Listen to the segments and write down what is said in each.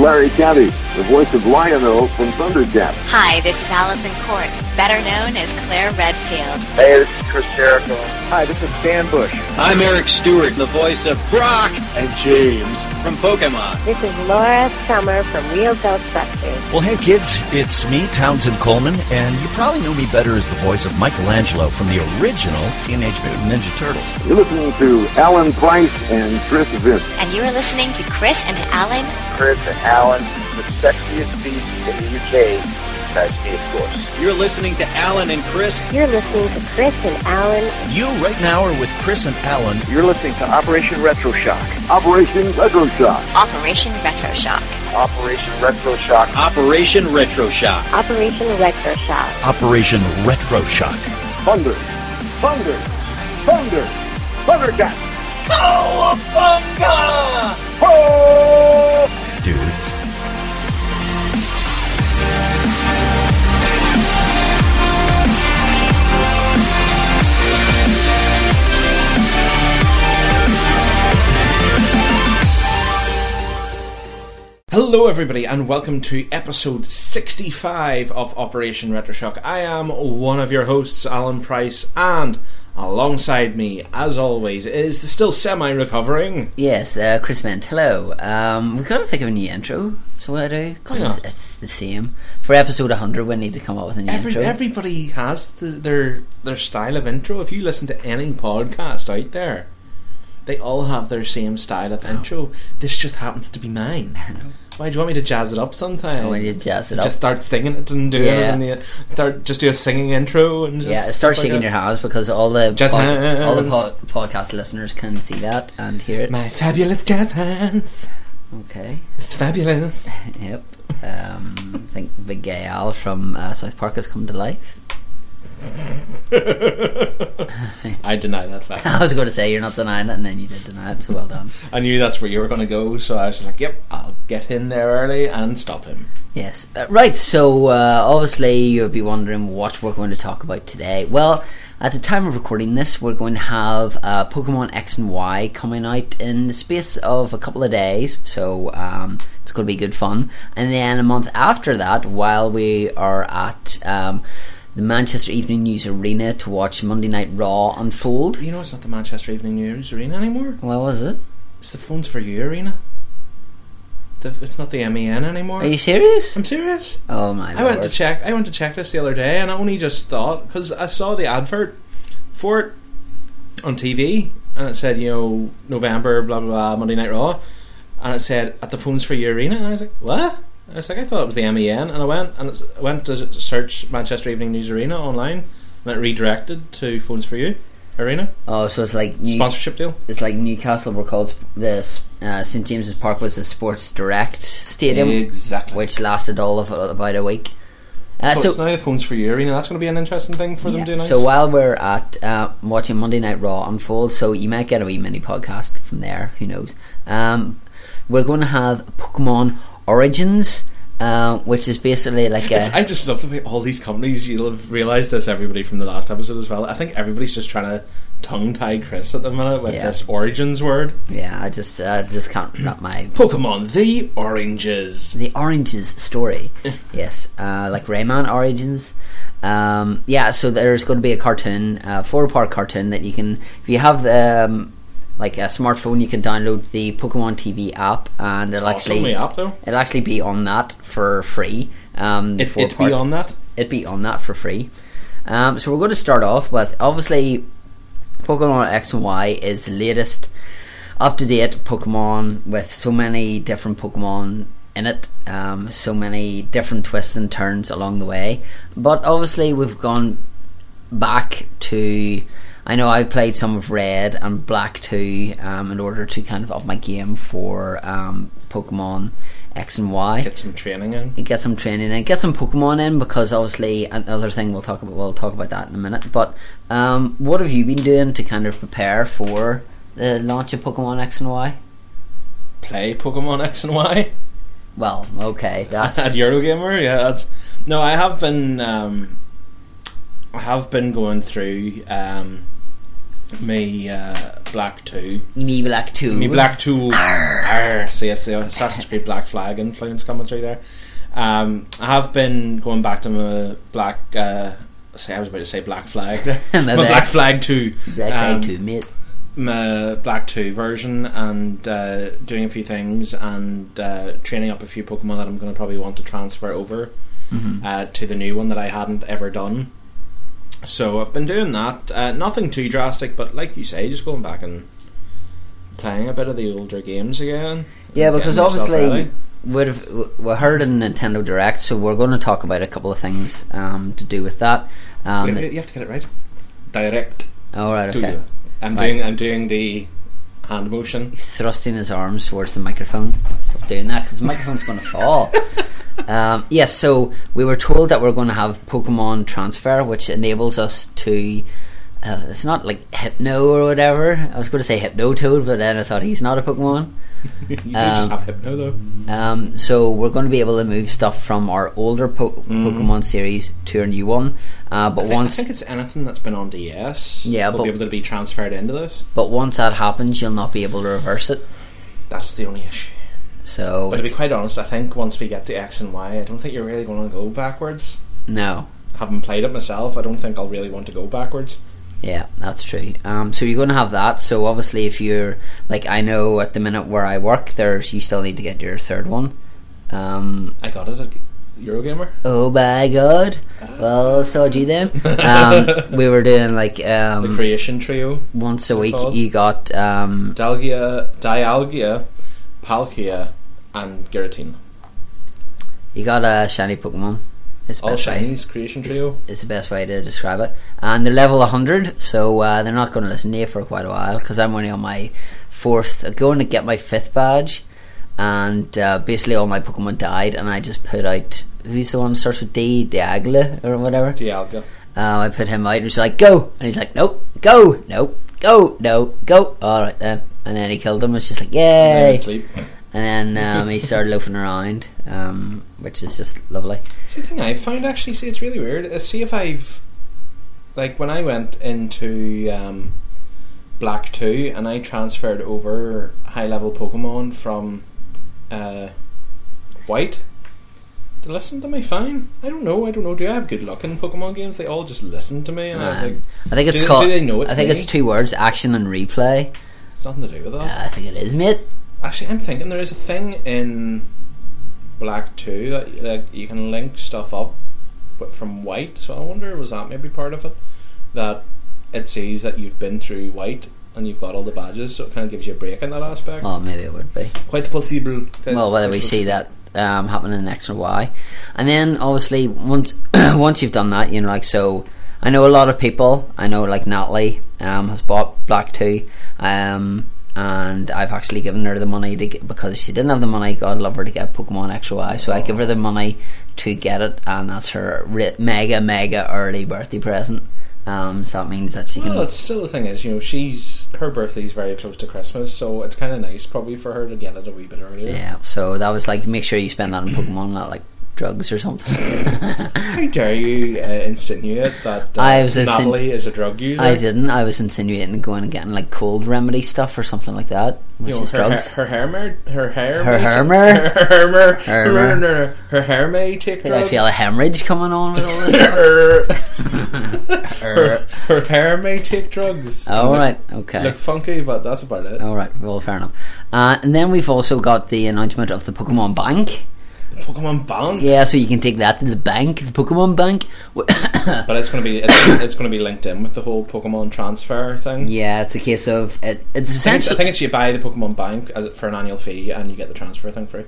Larry Kenney, the voice of Lion-O from Thundercat. Hi, this is Alyson Court, better known as Claire Redfield. Hey, this is Chris Jericho. Hi, this is Dan Bush. I'm Eric Stuart, the voice of Brock and James from Pokemon. This is Laura Summer from Real Ghostbusters. Well, hey kids, it's me, Townsend Coleman, and you probably know me better as the voice of Michelangelo from the original Teenage Mutant Ninja Turtles. You're listening to Alan Price and Chris Vince. And you are listening to Chris and Alan. Chris and Alan, the sexiest beasts in the UK, besides me, of course. You're listening to Alan and Chris. You're listening to Chris and Alan. You right now are with Chris and Alan. You're listening to Operation Retro Shock. Operation Retro Shock. Operation Retro Shock. Operation Retro Shock. Operation Retro Shock. Operation Retro Shock. Operation Retro Shock. Thunder. Thunder. Thunder. Thundercat. Cowabunga! Oh! Dudes. Hello, everybody, and welcome to episode 65 of Operation Retroshock. I am one of your hosts, Alan Price, and alongside me, as always, is the still semi recovering. Yes, uh, Chris Vent. Hello. Um, we've got to think of a new intro. So I do because Yeah. it's, it's the same for episode 100. We need to come up with a new Every, intro. everybody has the, their their style of intro. If you listen to any podcast out there, they all have their same style of intro. This just happens to be mine. Why do you want me to jazz it up sometime? I want you to jazz it up. Just start singing it and do Yeah. it, and the, start just do a singing intro and just yeah, start stuff like your hands because all the Jazz pod- all the po- podcast listeners can see that and hear it. My fabulous jazz hands. Okay. It's fabulous. Yep. Um, I think Big Gay Al from uh, South Park has come to life. I deny that fact. I was going to say you're not denying it, and then you did deny it. So well done. I knew that's where you were going to go, so I was just like, "Yep, I'll get in there early and stop him." Yes. Uh, right, so uh, obviously you'll be wondering what we're going to talk about today. Well, at the time of recording this, we're going to have uh, Pokemon X and Y coming out in the space of a couple of days, so um, it's going to be good fun. And then a month after that, while we are at um, the Manchester Evening News Arena to watch Monday Night Raw unfold. You know, it's not the Manchester Evening News Arena anymore. What was it? It's the Phones for You Arena. The, it's not the MEN anymore. Are you serious? I'm serious. Oh my I went to check. I went to check this the other day, and I only just thought because I saw the advert for it on TV, and it said, you know, November, blah blah blah, Monday Night Raw, and it said at the Phones for You Arena, and I was like, what? I was like, I thought it was the MEN, and I went and it's, I went to search Manchester Evening News Arena online, and it redirected to Phones for You Arena Oh, so it's like New- sponsorship deal. it's like Newcastle were called the uh, St James's Park was the Sports Direct Stadium, Exactly. which lasted all of about a week. Uh, so, so now the Phones for You Arena. That's going to be an interesting thing for them yeah, to announce. so while we're at uh, watching Monday Night Raw unfold, so you might get a wee mini podcast from there. Who knows? Um, we're going to have Pokemon Origins, uh, which is basically like a I just love the way all these companies. You'll have realised this, everybody from the last episode as well. I think everybody's just trying to tongue tie Chris at the minute with Yeah. this Origins word. yeah. I just I just can't wrap my Pokemon the Oranges. the Oranges story. yes, uh, like Rayman Origins. Um, yeah, so there's going to be a cartoon, a four part cartoon that you can, if you have um, like a smartphone, you can download the Pokemon TV app, and it'll Awesome, actually app, though. it'll actually be on that for free. Um, It, it be on that. It'd be on that for free. Um, so we're going to start off with obviously Pokemon X and Y is the latest up to date Pokemon with so many different Pokemon in it, um, so many different twists and turns along the way. But obviously, we've gone back to. I know I've played some of Red and Black too, um, in order to kind of up my game for um, Pokemon X and Y Get some training in. get some training in, get some Pokemon in because obviously another thing we'll talk about. We'll talk about that in a minute. But um, what have you been doing to kind of prepare for the launch of Pokemon X and Y? play Pokemon X and Y Well, okay, that's at Eurogamer. Yeah, that's no. I have been. Um, I have been going through um, me uh, Black Two. me black 2. Me Black Two. Arr, so yes, the Assassin's Creed Black Flag influence coming through there. Um, I have been going back to my Black. Uh, say I was about to say Black Flag. there. My my. Black Flag Two. Black flag Um, too, mate. my Black 2 version and uh, doing a few things and uh, training up a few Pokemon that I'm going to probably want to transfer over Mm-hmm. uh, to the new one that I hadn't ever done. So I've been doing that. Uh, nothing too drastic, but like you say, just going back and playing a bit of the older games again. Yeah, because obviously we've we heard in Nintendo Direct, so we're going to talk about a couple of things um, to do with that. Um, Wait, you have to get it right. Direct. all right, okay. I'm Right. doing. I'm doing the hand motion. He's thrusting his arms towards the microphone. Stop doing that because the microphone's going to fall. um, yes, so we were told that we're going to have Pokemon transfer, which enables us to. Uh, it's not like Hypno or whatever. I was going to say Hypno Toad, but then I thought he's not a Pokemon. you can just Um, have Hypno though. Um, so we're going to be able to move stuff from our older po- Pokemon series to our new one. Uh, but Mm. I think, once I think it's anything that's been on DS. Yeah, will but- be able to be transferred into this. but once that happens, you'll not be able to reverse it. That's the only issue. So But to be quite honest, I think once we get to X and Y, I don't think you're really going to go backwards. no, Having played it myself, I don't think I'll really want to go backwards. Yeah, that's true. Um, so you're going to have that. So obviously, if you're like, I know at the minute where I work, there's you still need to get your third one. Um, I got it at Eurogamer. oh my god! Well, so did you then. Um, we were doing like The um, Creation Trio. once a week. called? You got um, Dalgia, Dialgia, Palkia, and Giratina. you got a shiny Pokemon. It's All best way. Creation Trio. Is the best way to describe it. And they're level 100, so uh, they're not going to listen to you for quite a while because I'm only on my fourth, uh, going to get my fifth badge. And uh, basically, all my Pokemon died, and I just put out who's the one that starts with D, Diagla or whatever. Dialga. Um, I put him out, and he's like, "Go!" And he's like, "Nope, go, nope, go, no, go." All right then, and then he killed him. And it's just like, "Yay!" And then um, he started loafing around, um, which is just lovely. See, the thing I found actually, see, it's really weird. Uh, see if I've, like, when I went into um, Black 2 and I transferred over high level Pokemon from uh, White, they listen to me fine. I don't know, I don't know. Do I have good luck in Pokemon games? They all just listen to me, and I was like, I think it's do, called. Do they know it's I think me? it's two words: action and replay. It's nothing to do with that. Uh, I think it is, mate. Actually, I'm thinking there is a thing in Black 2 that like you can link stuff up, but from White. So I wonder was that maybe part of it that it sees that you've been through White and you've got all the badges, so it kind of gives you a break in that aspect. Well, maybe it would be. Quite possible. Well, whether we see that um, happening in X or Y, and then obviously once once you've done that, you know, like so. I know a lot of people. I know, like Natalie um, has bought Black Two, um, and I've actually given her the money to get, because she didn't have the money. God love her to get Pokemon XY, so I give her the money to get it, and that's her mega mega early birthday present. Um, so that means that she can. Well, it's still the thing is, you know, she's her birthday's very close to Christmas, so it's kind of nice probably for her to get it a wee bit earlier. Yeah, so that was like make sure you spend that on Pokemon, not like drugs or something. How dare you uh, insinuate that uh, I was insin- Natalie is a drug user? I didn't. I was insinuating going and getting like cold remedy stuff or something like that, which You know, is her, drugs. Her, her hair, her hair, Her hair her hair, her, mer- no, no, her hair may take Did I feel a hemorrhage coming on with all this stuff? her, her, hair may take drugs. All right, okay. Look funky, but that's about it. All right, well, fair enough. Uh, and then we've also got the announcement of the Pokemon Bank. Pokemon Bank. Yeah, so you can take that to the bank, the Pokemon Bank. But it's going to be it's, it's going to be linked in with the whole Pokemon transfer thing. yeah, it's a case of it, it's I think, it's, I think it's you buy the Pokemon Bank as for an annual fee and you get the transfer thing free.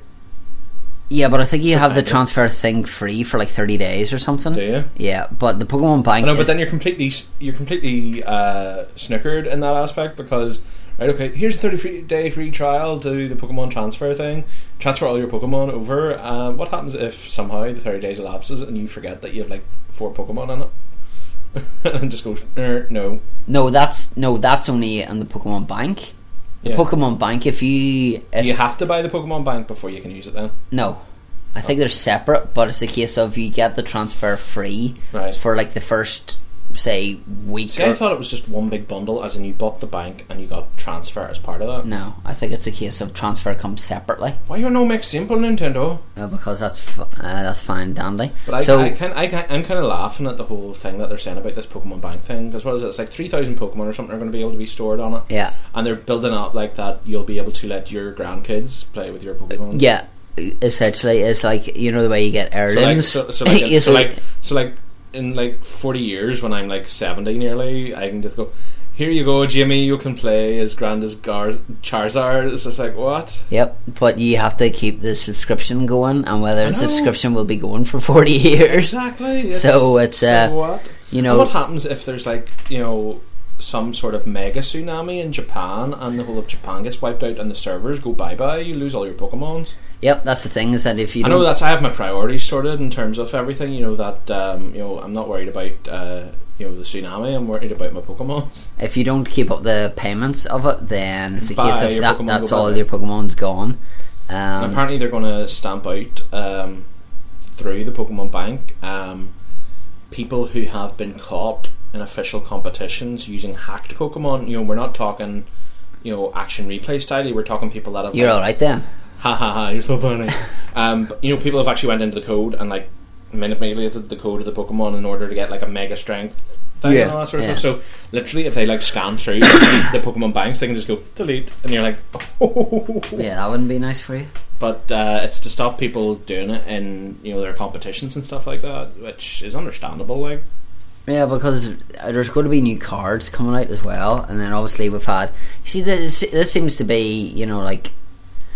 yeah, but I think you have the transfer thing free for like thirty days or something. Do you? Yeah, but the Pokemon Bank. No, but then you're completely you're completely uh, snookered in that aspect because right, okay, here's a thirty free day free trial to the Pokemon transfer thing. Transfer all your Pokemon over. Uh, what happens if somehow the thirty days elapses and you forget that you have like four Pokemon in it, and just goes "Er, no? no, that's no, that's only on the Pokemon Bank. the Yeah. Pokemon Bank. If you, if Do you have to buy the Pokemon Bank before you can use it then? no, I think they're separate, but it's a case of you get the transfer free Right. for like the first say week. See, I thought it was just one big bundle, as in you bought the bank and you got transfer as part of that. no, I think it's a case of transfer comes separately Why you no make simple Nintendo? uh, because that's f- uh, that's fine, dandy. But I, so I, can, I can, I'm kind of laughing at the whole thing that they're saying about this Pokemon Bank thing because what is it? It's like three thousand Pokemon or something are going to be able to be stored on it. yeah, and they're building up like that. You'll be able to let your grandkids play with your Pokemon. yeah. Essentially, it's like you know the way you get So like, so, so, like, so like, so like, in like forty years, when I'm like seventy nearly, I can just go. Here you go, Jimmy. You can play as grand as Gar- Charizard. It's just like what? Yep, but you have to keep the subscription going, and whether the subscription will be going for forty years. Exactly. So it's, uh, so what? You know, what happens if there's like you know some sort of mega tsunami in Japan and the whole of Japan gets wiped out and the servers go bye bye? You lose all your Pokemons. Yep, that's the thing is that if you I know that's I have my priorities sorted in terms of everything. You know that um, you know I'm not worried about uh, you know the tsunami. I'm worried about my Pokemons. if you don't keep up the payments of it, then it's a case of that, Pokemon that's all your Pokemon's gone. Um, apparently they're going to stamp out um, through the Pokemon Bank um, people who have been caught in official competitions using hacked Pokemon. You know we're not talking you know action replay style. We're talking people that have you're like, all right then. Ha ha ha, you're so funny. um, but, you know, people have actually went into the code and like manipulated the code of the Pokemon in order to get like a mega strength thing Yeah, and all that sort of yeah. stuff. So literally, if they like scan through the Pokemon banks, they can just go delete, and you're like, oh. Yeah, that wouldn't be nice for you. But uh, it's to stop people doing it in you know their competitions and stuff like that, which is understandable. Like, Yeah, because there's going to be new cards coming out as well, and then obviously we've had. You see, this, this seems to be you know like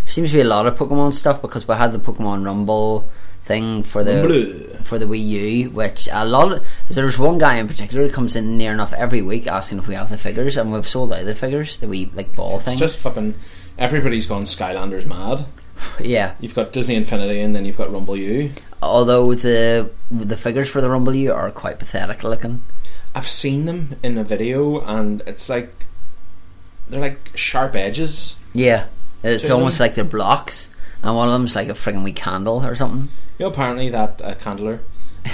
seems to be a lot of Pokemon stuff because we had the Pokemon Rumble thing for the Rumble. for the Wii U, which a lot. Of, there's one guy in particular who comes in near enough every week asking if we have the figures, and we've sold out the figures, the wee like ball it's thing. just flipping. Everybody's gone Skylanders mad. yeah. You've got Disney Infinity, and then you've got Rumble U. Although the the figures for the Rumble U are quite pathetic looking. I've seen them in a video, and it's like they're like sharp edges. Yeah, it's To almost like they're blocks, and one of them's like a friggin' wee candle or something. You know, apparently that uh, candler.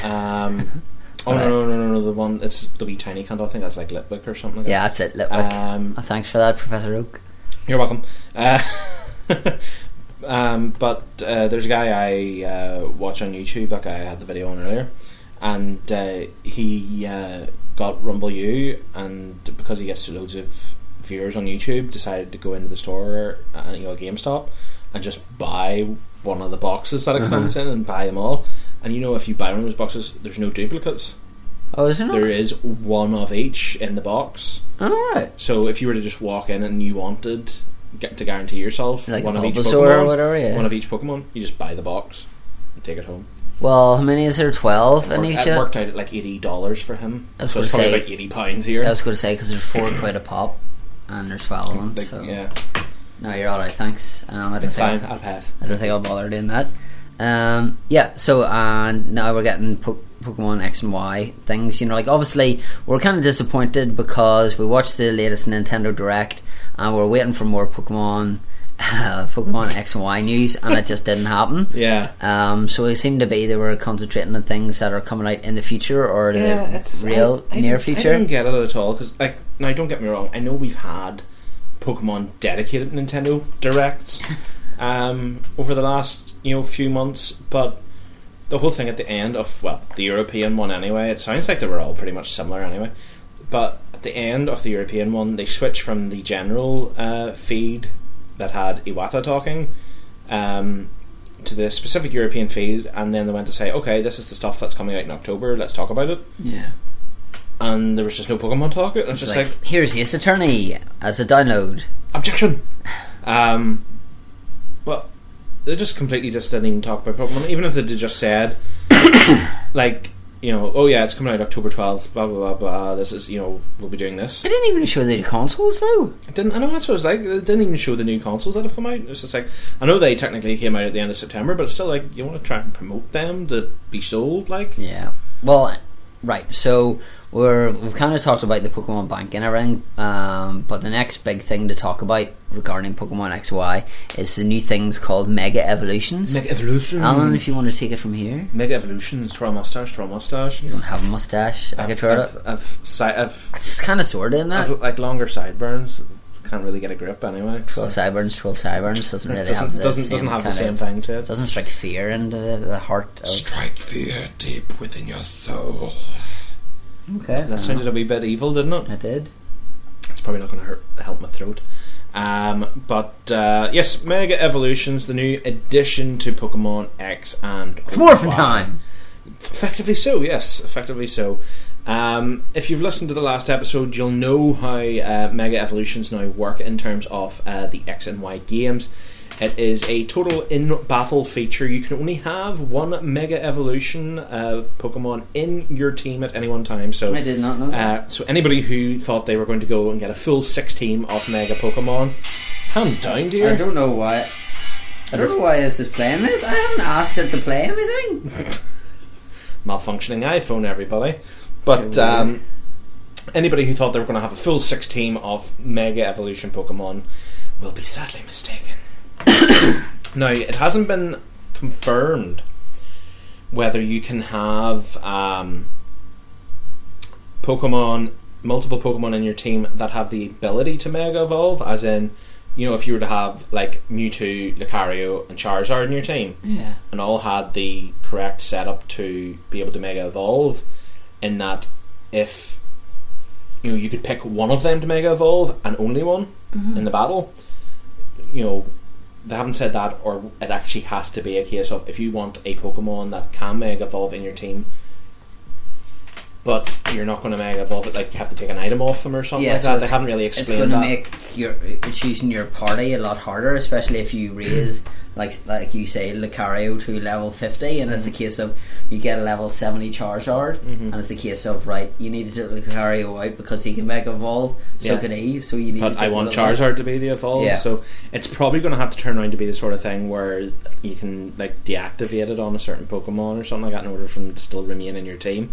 Um, oh Right. no, no, no, no, no! The one it's the wee tiny candle. I think that's like Litwick or something. like Yeah, that's it. Litwick. Um, Oh, thanks for that, Professor Oak. You're welcome. Uh, um, but uh, there's a guy I uh, watch on YouTube. That guy I had the video on earlier, and uh, he uh, got Rumble U, and because he gets loads of viewers on YouTube, decided to go into the store, uh, you know, GameStop, and just buy one of the boxes that it comes in and buy them all. And you know, if you buy one of those boxes, there's no duplicates. Oh, is there not? There is one of each in the box. All right. So if you were to just walk in and you wanted get to guarantee yourself Like one of each Pokemon, or whatever, yeah. one of each Pokemon, you just buy the box and take it home. Well, how many is there? Twelve in Work- each. it worked out at like eighty dollars for him. I was So it's probably say- about eighty pounds here. I was going to say because there's four quid a pop, and of them. Like, so yeah, no, you're all right. Thanks. Um, I don't it's think fine. I'll pass. I don't think I'll bother doing that. Um, yeah, so and now we're getting po- Pokemon X and Y things. You know, like obviously we're kind of disappointed because we watched the latest Nintendo Direct and we're waiting for more Pokemon, uh, Pokemon X and Y news, and it just didn't happen. Yeah, Um, so it seemed to be they were concentrating on things that are coming out in the future or yeah, the real I, I near future. I didn't get it at all because like now, don't get me wrong. I know we've had Pokemon dedicated Nintendo directs um, over the last you know few months, but the whole thing at the end of well the European one anyway. It sounds like they were all pretty much similar anyway, but at the end of the European one, they switched from the general uh, feed that had Iwata talking. Um, to the specific European feed, and then they went to say, "Okay, this is the stuff that's coming out in October. Let's talk about it." yeah. And there was just no Pokemon talk. It was It's just like, like, here's Ace Attorney as a download. objection. Um, but they just completely just didn't even talk about Pokemon. Even if they did just said, like, you know, oh yeah, it's coming out October twelfth. Blah blah blah blah. This is you know we'll be doing this. They didn't even show the new consoles though. It didn't I know that's what it was like. They didn't even show the new consoles that have come out. It's just like I know they technically came out at the end of September, but it's still like you want to try and promote them to be sold. Like Yeah. Well, right. So we're we've kind of talked about the Pokemon Bank and everything, um, but the next big thing to talk about regarding Pokemon XY is the new things called Mega Evolutions. Mega Evolution. Alan, if you want to take it from here, Mega Evolutions. Twirl mustache. Twirl mustache. you don't have a mustache. I I've, could try I've, it. I've, si- I've, It's kind of sort of in that. I've like longer sideburns. Can't really get a grip anyway. Twelve sideburns, twelve sideburns doesn't really doesn't have the doesn't same doesn't have the same of- thing to it. Doesn't strike fear into the, the heart. Of, Strike fear deep within your soul. Okay, That sounded a wee bit evil, didn't it? I did. It's probably not going to hurt help my throat. Um, but uh, yes, Mega Evolutions, the new addition to Pokemon X and It's morphin' Y. time. Effectively so, yes, effectively so. Um, if you've listened to the last episode, you'll know how uh, Mega Evolutions now work in terms of uh, the X and Y games. It is a total in battle feature. You can only have one Mega Evolution uh, Pokemon in your team at any one time. So I did not know that. uh, so anybody who thought they were going to go and get a full six team of Mega Pokemon, calm down, dear. I don't know why. I don't know why this is playing this. I haven't asked it to play anything. malfunctioning iPhone, everybody. But um, anybody who thought they were going to have a full six team of Mega Evolution Pokemon will be sadly mistaken. Now, it hasn't been confirmed whether you can have um, Pokemon, multiple Pokemon in your team that have the ability to Mega Evolve, as in. You know, if you were to have like Mewtwo, Lucario, and Charizard in your team, Yeah. and all had the correct setup to be able to mega evolve in that if you know you could pick one of them to mega evolve and only one in the battle you know they haven't said that or it actually has to be a case of if you want a pokemon that can mega evolve in your team but you're not going to mega evolve it like you have to take an item off them or something Yeah, like so that they haven't really explained. It's going to make your choosing your party a lot harder, especially if you raise, like like you say, Lucario to level fifty, and Mm-hmm. it's a case of you get a level seventy Charizard, and it's a case of right, you need to take Lucario out because he can Mega Evolve, so Yeah. can he. So you need. but to I want one of them. Charizard to be the evolve. Yeah. So it's probably going to have to turn around to be the sort of thing where you can like deactivate it on a certain Pokemon or something like that in order for them to still remain in your team.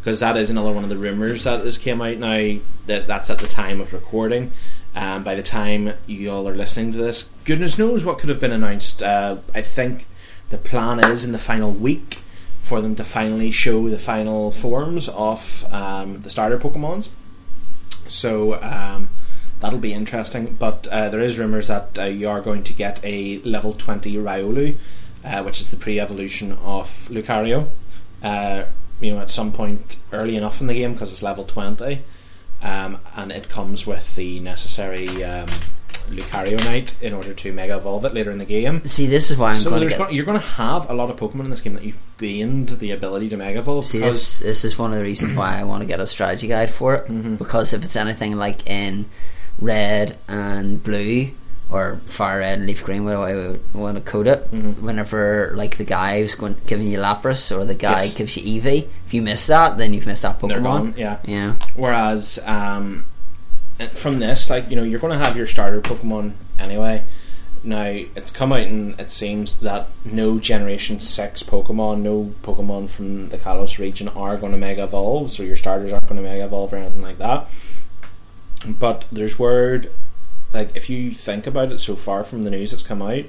Because that is another one of the rumors that has came out now. That that's at the time of recording. Um, by the time you all are listening to this, goodness knows what could have been announced. Uh, I think the plan is in the final week for them to finally show the final forms of um, the starter Pokemons. So um, that'll be interesting. But uh, there is rumours that uh, you are going to get a level 20 Riolu, uh, which is the pre evolution of Lucario. You know, at some point early enough in the game because it's level 20. Um, and it comes with the necessary um, Lucarionite in order to Mega Evolve it later in the game. See, this is why I'm so going to get. gonna, you're going to have a lot of Pokemon in this game that you've gained the ability to Mega Evolve. See, this, this is one of the reasons why I want to get a strategy guide for it. Mm-hmm. Because if it's anything like in red and blue, or fire red leaf green, whatever I would want to code it, Mm-hmm. whenever like the guy who's going giving you Lapras or the guy Yes. gives you Eevee, if you miss that, then you've missed that Pokemon. yeah. Yeah. Whereas um, from this, like you know, you're going to have your starter Pokemon anyway. Now it's come out and it seems that no Generation Six Pokemon, no Pokemon from the Kalos region are going to Mega Evolve. So your starters aren't going to Mega Evolve or anything like that. But there's word, like if you think about it, so far from the news that's come out,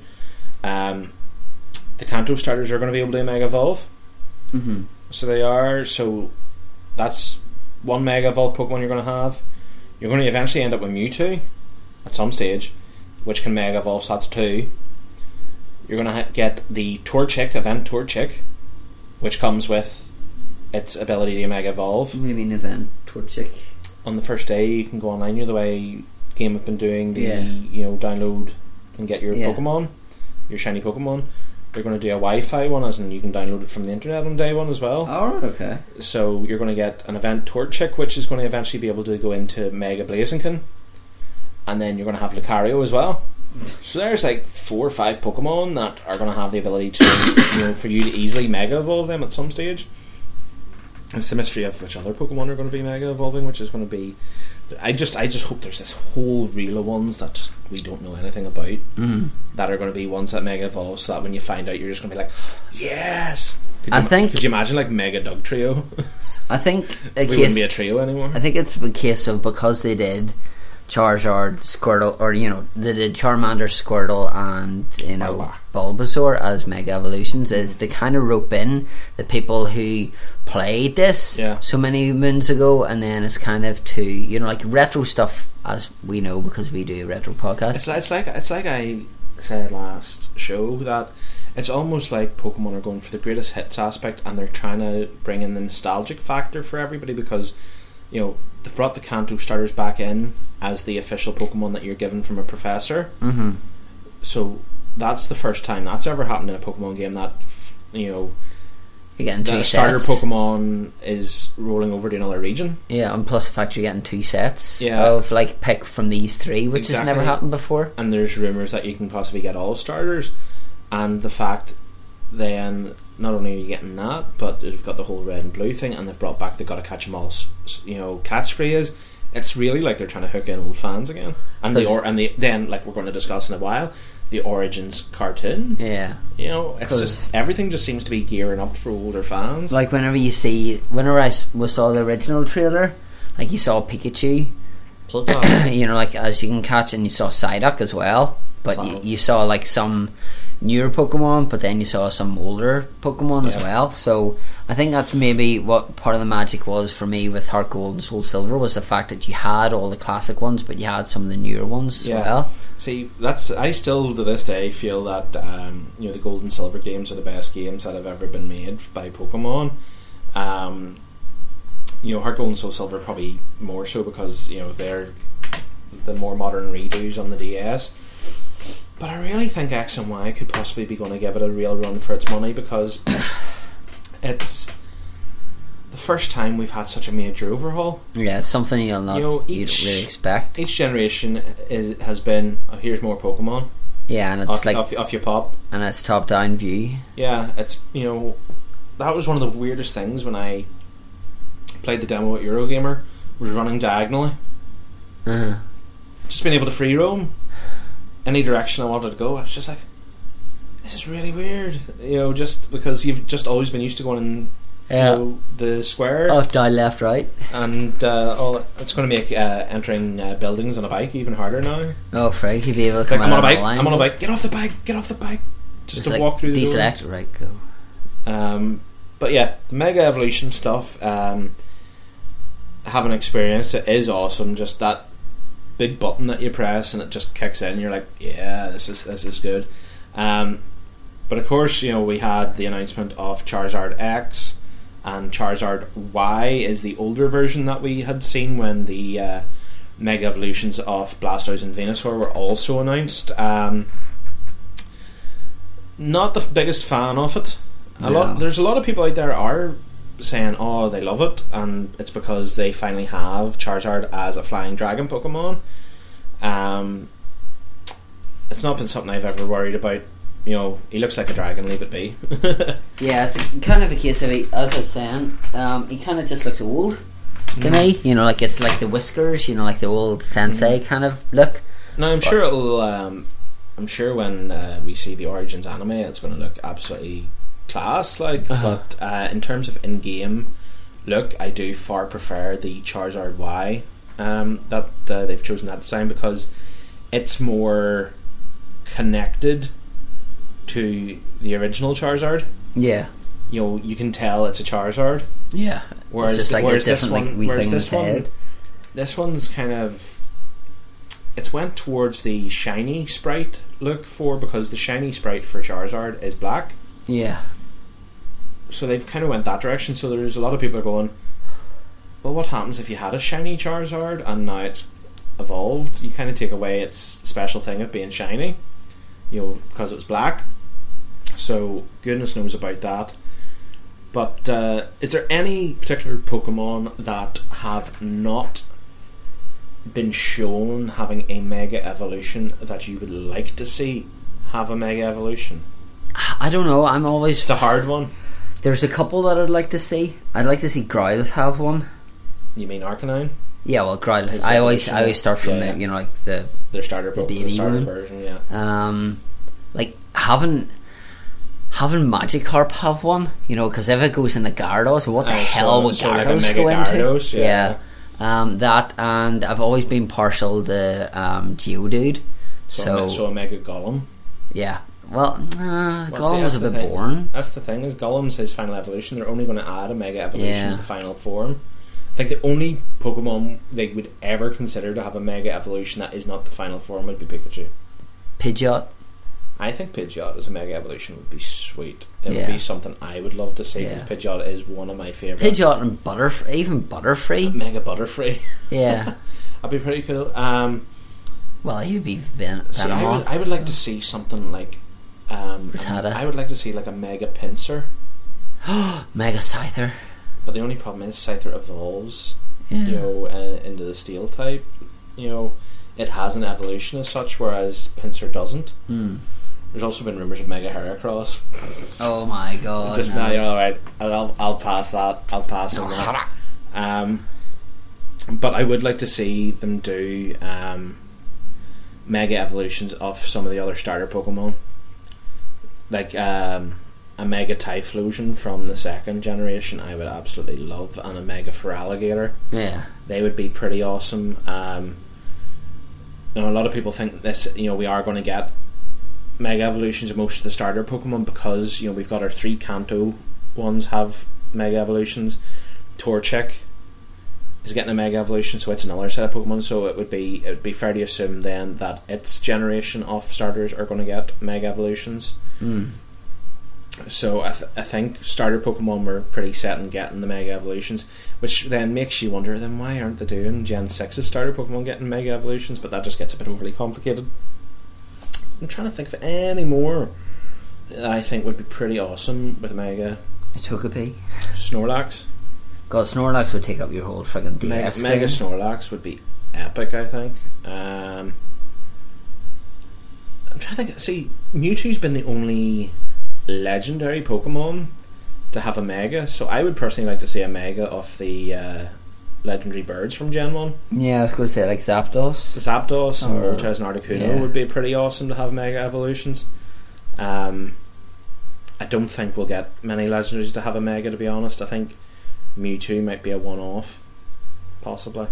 um, the Kanto starters are going to be able to Mega Evolve. Mm-hmm. So they are. So that's one Mega Evolved Pokemon you're going to have. You're going to eventually end up with Mewtwo at some stage, which can Mega Evolve. So that's two. You're going to ha- get the Torchic event Torchic, which comes with its ability to Mega Evolve. What do you mean event Torchic? On the first day, you can go online. You know the way game have been doing the Yeah. you know download and get your Yeah. Pokemon, your shiny Pokemon. They're going to do a Wi-Fi one, as in you can download it from the internet on day one as well. Oh, okay. So you're going to get an event Torchic, which is going to eventually be able to go into Mega Blaziken, and then you're going to have Lucario as well. So there's like four or five Pokemon that are going to have the ability to, you know, for you to easily Mega Evolve them at some stage. It's the mystery of which other Pokemon are going to be Mega Evolving, which is going to be. I just, I just hope there's this whole reel of ones that just we don't know anything about Mm-hmm. that are going to be ones that Mega Evolve, so that when you find out, you're just going to be like, yes. Could I ima- think- Could you imagine like Mega Dugtrio? I think a we case. wouldn't be a trio anymore. I think it's a case of because they did Charizard, Squirtle, or you know, the, did Charmander, Squirtle, and you know Bulbasaur as Mega Evolutions. Is mm-hmm. they kind of rope in the people who played this Yeah. so many moons ago, and then it's kind of to you know like retro stuff as we know because we do a retro podcast. It's, it's like it's like I said last show that it's almost like Pokemon are going for the greatest hits aspect, and they're trying to bring in the nostalgic factor for everybody because you know they've brought the Kanto starters back in as the official Pokemon that you're given from a professor. mm-hmm. So that's the first time that's ever happened in a Pokemon game that you know You're getting two that a starter sets. Pokemon is rolling over to another region. Yeah, and plus the fact you're getting two sets Yeah. of like pick from these three, which has never happened before. and there's rumors that you can possibly get all starters, and the fact then not only are you getting that, but they've got the whole red and blue thing, and they've brought back the gotta catch 'em all, s- s- you know, catchphrase. It's really like they're trying to hook in old fans again, and the or and the then like we're going to discuss in a while the origins cartoon. Yeah. You know, it's 'Cause- just everything just seems to be gearing up for older fans. Like whenever you see, whenever I was saw the original trailer, like you saw Pikachu, you know, like as you can catch, and you saw Psyduck as well. But you, you saw like some newer Pokemon, but then you saw some older Pokemon as well. So I think that's maybe what part of the magic was for me with Heart Gold and Soul Silver was the fact that you had all the classic ones, but you had some of the newer ones as Yeah. well. See, that's I still to this day feel that um, you know the gold and silver games are the best games that have ever been made by Pokemon. Um, you know, Heart Gold and Soul Silver probably more so because you know they're the more modern redos on the DS. But I really think X and Y could possibly be going to give it a real run for its money because it's the first time we've had such a major overhaul. Yeah, it's something you'll not You know, each- don't really expect. Each generation is, has been oh, here's more Pokemon Yeah, and it's off, like off, off your pop. and it's top down view. Yeah, it's you know that was one of the weirdest things when I played the demo at Eurogamer was running diagonally, Uh-huh. just being able to free roam any direction I wanted to go. I was just like, this is really weird, you know, just because you've just always been used to going in Yeah. you know, the square Up, down, left, right. and uh, all, it's going to make uh, entering uh, buildings on a bike even harder now. Oh, Frank, you'd be able to like I'm on a bike, line. I'm on a bike, get off the bike, get off the bike, just Just to like walk through the door. right? Go. Um, but yeah, the Mega Evolution stuff, um, I haven't experienced it, is awesome. Just that big button that you press and it just kicks in. You're like, yeah, this is this is good. Um, but of course, you know, we had the announcement of Charizard X and Charizard Y is the older version that we had seen when the uh, Mega Evolutions of Blastoise and Venusaur were also announced. Um, not the f- biggest fan of it. A No. lot. There's a lot of people out there are saying, "Oh, they love it," and it's because they finally have Charizard as a flying dragon Pokemon. Um, it's not been something I've ever worried about. You know, he looks like a dragon. Leave it be. Yeah, it's kind of a case of, he, as I was saying, um, he kind of just looks old to Mm. me. You know, like it's like the whiskers, you know, like the old sensei Mm. kind of look. No, I'm sure it'll. Um, I'm sure when uh, we see the Origins anime, it's going to look absolutely class. Like, Uh-huh. but uh, in terms of in-game look, I do far prefer the Charizard Y um, that uh, they've chosen that design because it's more connected to the original Charizard. Yeah, You know, you can tell it's a Charizard. yeah. Whereas, like whereas this one, like whereas this one, head. this one's kind of it's went towards the shiny sprite look for because the shiny sprite for Charizard is black. Yeah, So they've kind of went that direction. So there's a lot of people are going, well, what happens if you had a shiny Charizard and now it's evolved? You kind of take away its special thing of being shiny, you know, because it was black. So goodness knows about that. But uh, is there any particular Pokemon that have not been shown having a Mega Evolution that you would like to see have a Mega Evolution? I don't know. I'm always It's a hard one. There's a couple that I'd like to see. I'd like to see Growlithe have one. You mean Arcanine? Yeah, well, Growlithe. I always I always start from yeah, the yeah. you know like the Their starter, The baby starter one? version, yeah. um like having having Magikarp have one, you know, because if it goes in the Gyarados, what the so- hell would so like a Gyarados go into? Gyarados, yeah. Um, that and I've always been partial to um, Geodude. So, So, so a Mega Golem. yeah, well, uh, Well, see, a bit thing. boring. That's the thing is Golem's his final evolution. They're only going to add a Mega Evolution Yeah. to the final form. I think the only Pokemon they would ever consider to have a Mega Evolution that is not the final form would be Pikachu. Pidgeot, I think Pidgeot as a Mega Evolution would be sweet. It Yeah. would be something I would love to see because Yeah. Pidgeot is one of my favorites. Pidgeot and Butterfree, even Butterfree. Mega Butterfree. Yeah. That'd be pretty cool. Um, Well, he'd be Ven- see, I would, I would like to see something like. Um. I would like to see like a Mega Pinsir, Mega Scyther. but the only problem is Scyther evolves. Yeah. you know, uh, into the steel type. You know, it has an evolution as such, whereas Pinsir doesn't. Hmm. There's also been rumours of Mega Heracross. Oh my god. Just no. now, you're all right. I'll, I'll pass that. I'll pass on that. Um, but I would like to see them do um, mega evolutions of some of the other starter Pokemon, like um, a Mega Typhlosion from the second generation. I would absolutely love, and a Mega Feraligatr Yeah. they would be pretty awesome. Um, you know, a lot of people think this. You know, we are going to get mega evolutions of most of the starter Pokemon because you know we've got our three Kanto ones have mega evolutions. Torchic is getting a mega evolution, so it's another set of Pokemon. So it would be it would be fair to assume then that its generation of starters are going to get mega evolutions. Mm. So I, th- I think starter Pokemon were pretty set in getting the Mega Evolutions, which then makes you wonder then why aren't they doing Gen 6's starter Pokemon getting Mega Evolutions? But that just gets a bit overly complicated. I'm trying to think of any more that I think would be pretty awesome with Mega A Togepi. Snorlax. God, Snorlax would take up your whole friggin' DS. Mega. Snorlax would be epic, I think. Um, I'm trying to think. See, Mewtwo's been the only legendary Pokemon to have a Mega, so I would personally like to see a Mega of the uh, legendary birds from Gen 1. Yeah, I was going to say like Zapdos. Zapdos and Or- Moltres and Articuno yeah. would be pretty awesome to have Mega evolutions. Um, I don't think we'll get many legendaries to have a Mega, to be honest. I think Mewtwo might be a one off, possibly,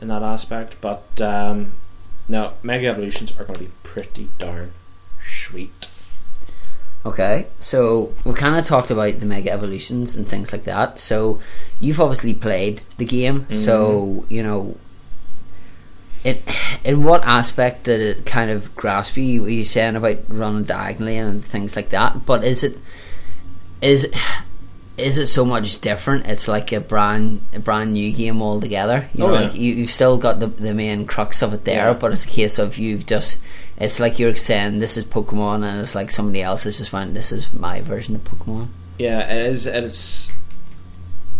in that aspect. But um, no, Mega evolutions are going to be pretty darn sweet. Okay, so we kind of talked about the Mega Evolutions and things like that. So you've obviously played the game, so you know. It, in what aspect did it kind of grasp you? Were you saying about running diagonally and things like that? But is it is is it so much different? It's like a brand a brand new game altogether. You Oh, know, yeah. like you, you've still got the the main crux of it there, Yeah. but it's a case of you've just it's like you're saying this is Pokemon, and it's like somebody else has just went this is my version of Pokemon. Yeah, it is. It's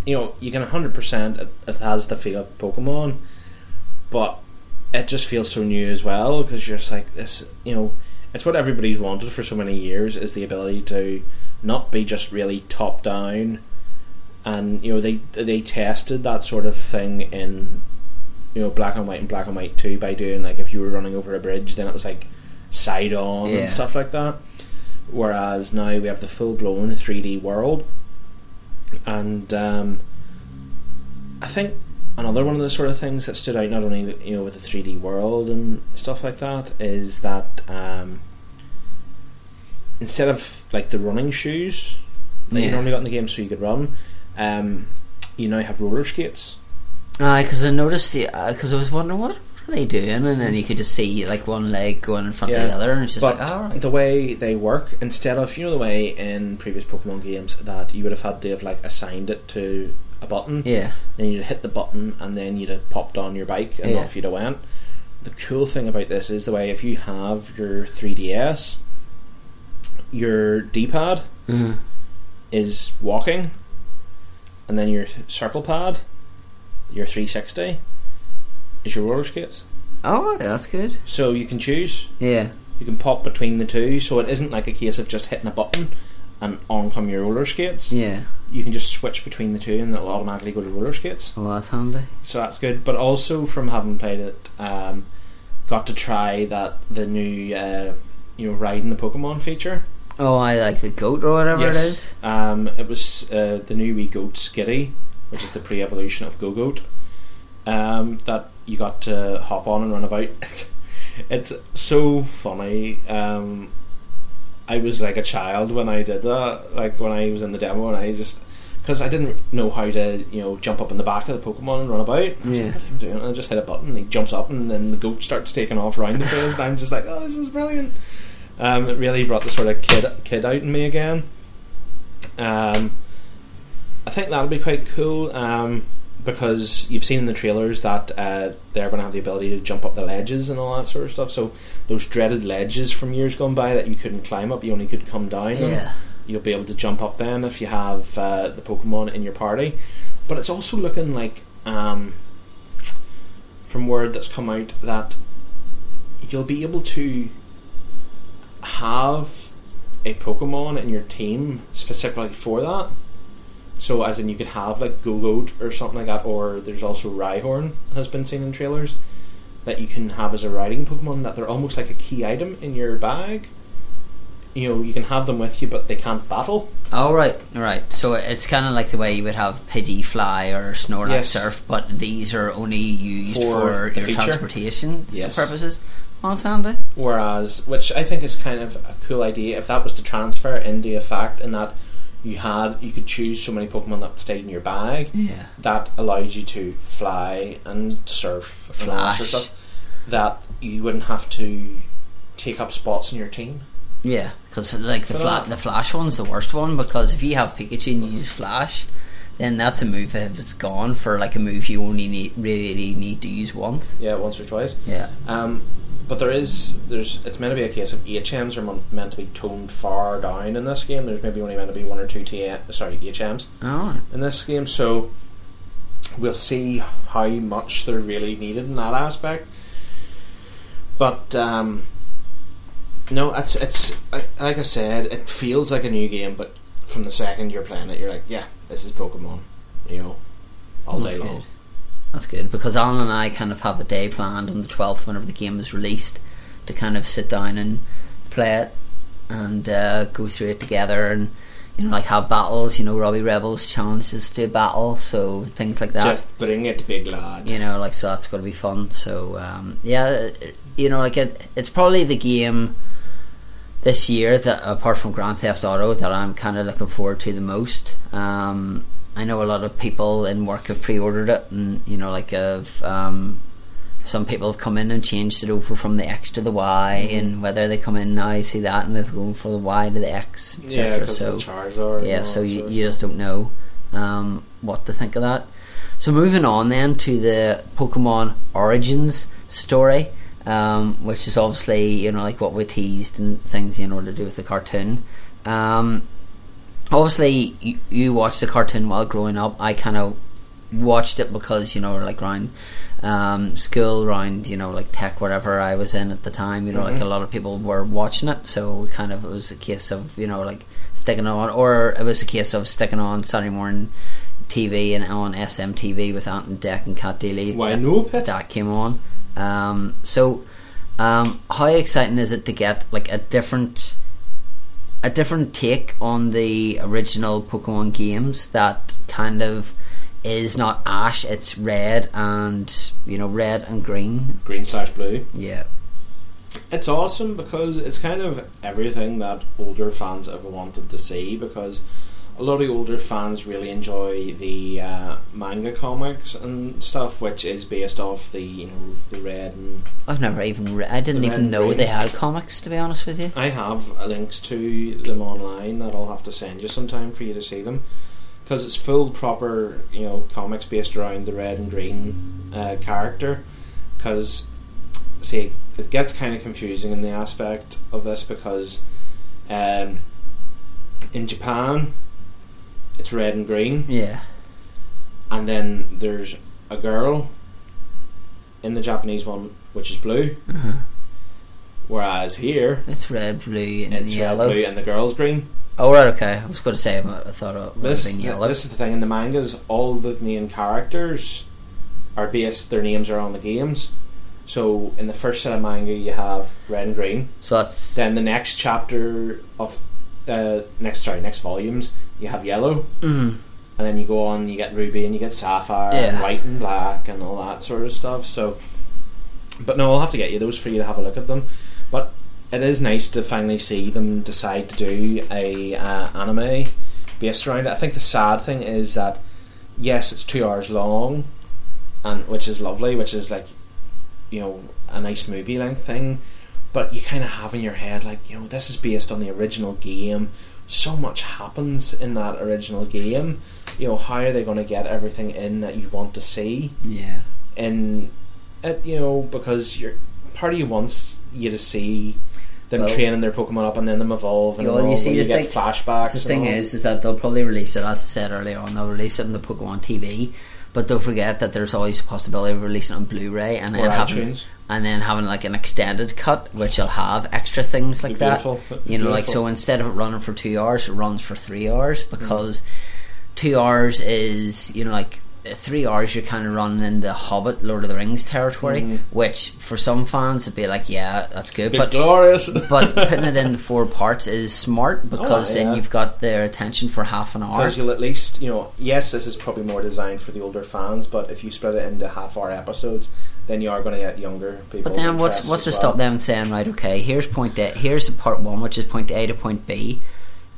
you know you can hundred percent. It it has the feel of Pokemon, but it just feels so new as well because you're just like this. You know, it's what everybody's wanted for so many years is the ability to not be just really top down, and you know they they tested that sort of thing in you know black and white and black and white too by doing like if you were running over a bridge then it was like side on Yeah. and stuff like that. Whereas now we have the full blown 3D world, and um, I think another one of the sort of things that stood out not only you know with the 3D world and stuff like that is that um, instead of like the running shoes that you Yeah. normally got in the game so you could run, um, you now have roller skates. Aye, Because I noticed, because I was wondering what are they doing, and then you could just see like one leg going in front of Yeah. the other, and it's just but like, all right, the way they work, instead of you know the way in previous Pokemon games that you would have had to have like assigned it to a button, yeah, then you'd hit the button and then you'd have popped on your bike and Yeah. off you'd have went. The cool thing about this is the way if you have your 3DS, your D-pad Mhm. is walking, and then your circle pad, your 360, is your roller skates. right, that's good. So you can choose. Yeah, You can pop between the two, so it isn't like a case of just hitting a button and on come your roller skates. yeah, You can just switch between the two, and it'll automatically go to roller skates. well that's handy. So that's good. But also from having played it, um, got to try that the new uh, you know riding the Pokemon feature. Oh, I like the goat or whatever it is. Um, it was uh, the new wee goat Skiddo, which is the pre-evolution of Gogoat. Um, that you got to hop on and run about. It's, it's so funny. Um, I was like a child when I did that. Like when I was in the demo, and I just because I didn't know how to you know jump up in the back of the Pokemon and run about. I was Yeah. like, what am I doing? And I just hit a button, and he jumps up, and then the goat starts taking off around the place, and I'm just like, oh, this is brilliant. Um, it really brought the sort of kid kid out in me again. Um, I think that'll be quite cool um, because you've seen in the trailers that uh, they're going to have the ability to jump up the ledges and all that sort of stuff. So those dreaded ledges from years gone by that you couldn't climb up, you only could come down. Yeah. you'll be able to jump up then if you have uh, the Pokemon in your party. But it's also looking like um, from word that's come out that you'll be able to have a Pokemon in your team specifically for that. So, as in, you could have like Gogoat or something like that, or there's also Rhyhorn has been seen in trailers that you can have as a riding Pokemon. That they're almost like a key item in your bag. You know, you can have them with you, but they can't battle. Oh right, right. So it's kind of like the way you would have Pidgey Fly or Snorlax Yes. Surf, but these are only used For for, your feature. transportation Yes. purposes. That's handy. Whereas, which I think is kind of a cool idea, if that was to transfer into a fact, in that you had you could choose so many Pokemon that stayed in your bag, Yeah. that allowed you to fly and surf and all that sort of Flash. stuff. That you wouldn't have to take up spots in your team. Yeah, because like the fla- the Flash one's the worst one because if you have Pikachu and you use Flash, then that's a move if it's gone for like a move you only need really need to use once. Yeah, once or twice. Yeah. Um, but there is there's it's meant to be a case of HMs are meant to be toned far down in this game. There's maybe only meant to be one or two TM, sorry HMs Oh, in this game, so we'll see how much they're really needed in that aspect. But um, no, it's it's like I said, it feels like a new game, but from the second you're playing it, you're like, yeah, this is Pokemon, you know, all That's day good. That's good because Alan and I kind of have a day planned on the 12th whenever the game is released to kind of sit down and play it and uh, go through it together and you know like have battles. You know, Robbie Rebels challenges to a battle, so things like that. Just bring it, big lad. you know, like so that's going to be fun. So um, yeah, you know, like it, it's probably the game this year that apart from Grand Theft Auto that I'm kind of looking forward to the most. Um, I know a lot of people in work have pre-ordered it, and you know, like of um, some people have come in and changed it over from the X to the Y, Mm-hmm. and whether they come in now, I see that, and they're going for the Y to the X, Yeah, etc. because so Charizard. yeah, so you, you just don't know um, what to think of that. So moving on then to the Pokemon Origins story, um, which is obviously you know like what we teased and things you know to do with the cartoon. Um, obviously, you, you watched the cartoon while growing up. I kind of watched it because you know like around um, school, around you know like tech, whatever I was in at the time. You know, like Mhm. a lot of people were watching it, so kind of it was a case of you know like sticking on, or it was a case of sticking on Saturday morning TV and on SMTV with Ant and Dec and Cat Deeley. Why no, Pit? That came on. Um, so, um, how exciting is it to get like a different, a different take on the original Pokemon games that kind of is not Ash, it's red and you know red and green. Green slash blue. Yeah, It's awesome because it's kind of everything that older fans ever wanted to see. Because a lot of older fans really enjoy the uh, manga comics and stuff, which is based off the you know the red and I've never even re- I didn't even know green. they had comics. To be honest with you, I have links to them online that I'll have to send you sometime for you to see them because it's full proper you know comics based around the red and green uh, character because see it gets kind of confusing in the aspect of this because um, in Japan it's red and green yeah, and then there's a girl in the Japanese one which is blue uh-huh. whereas here it's red, blue, and it's yellow. red blue and the girl's green Oh right, okay. I was going to say I thought it would this, have been yellow. this is the thing in the mangas all the main characters are based their names are on the games so in the first set of manga you have red and green so that's then the next chapter of uh, next sorry next volumes you have yellow, Mhm. and then you go on you get ruby and you get sapphire and white and black and all that sort of stuff. So, but no, I'll have to get you those for you to have a look at them. But it is nice to finally see them decide to do a uh, anime based around it. I think the sad thing is that yes, it's two hours long, and which is lovely, which is like you know a nice movie length thing. But you kind of have in your head like you know this is based on the original game. So much happens in that original game. You know how are they going to get everything in that you want to see? Yeah. and it, you know, because your part of you wants you to see them Well- training their Pokemon up and then them evolve and Yeah, well, you see, you the get thing- flashbacks. The thing all. is, is that they'll probably release it, as I said earlier on, they'll release it on the Pokemon TV. But don't forget that there's always a possibility of releasing on Blu-ray and then Or having iTunes. and then having like an extended cut, which will have extra things like that. You know, like so instead of it running for two hours, it runs for three hours Mm-hmm. because two hours is you know like three hours you're kind of running into Hobbit, Lord of the Rings territory, Mhm. which for some fans would be like, yeah, that's good, but glorious. but putting it in four parts is smart because Oh, yeah. then you've got their attention for half an hour. Because you'll at least, you know, yes, this is probably more designed for the older fans, but if you split it into half-hour episodes, then you are going to get younger people. But then what's what's to as stop them saying right? Okay, here's point A. Here's part one, which is point A to point B.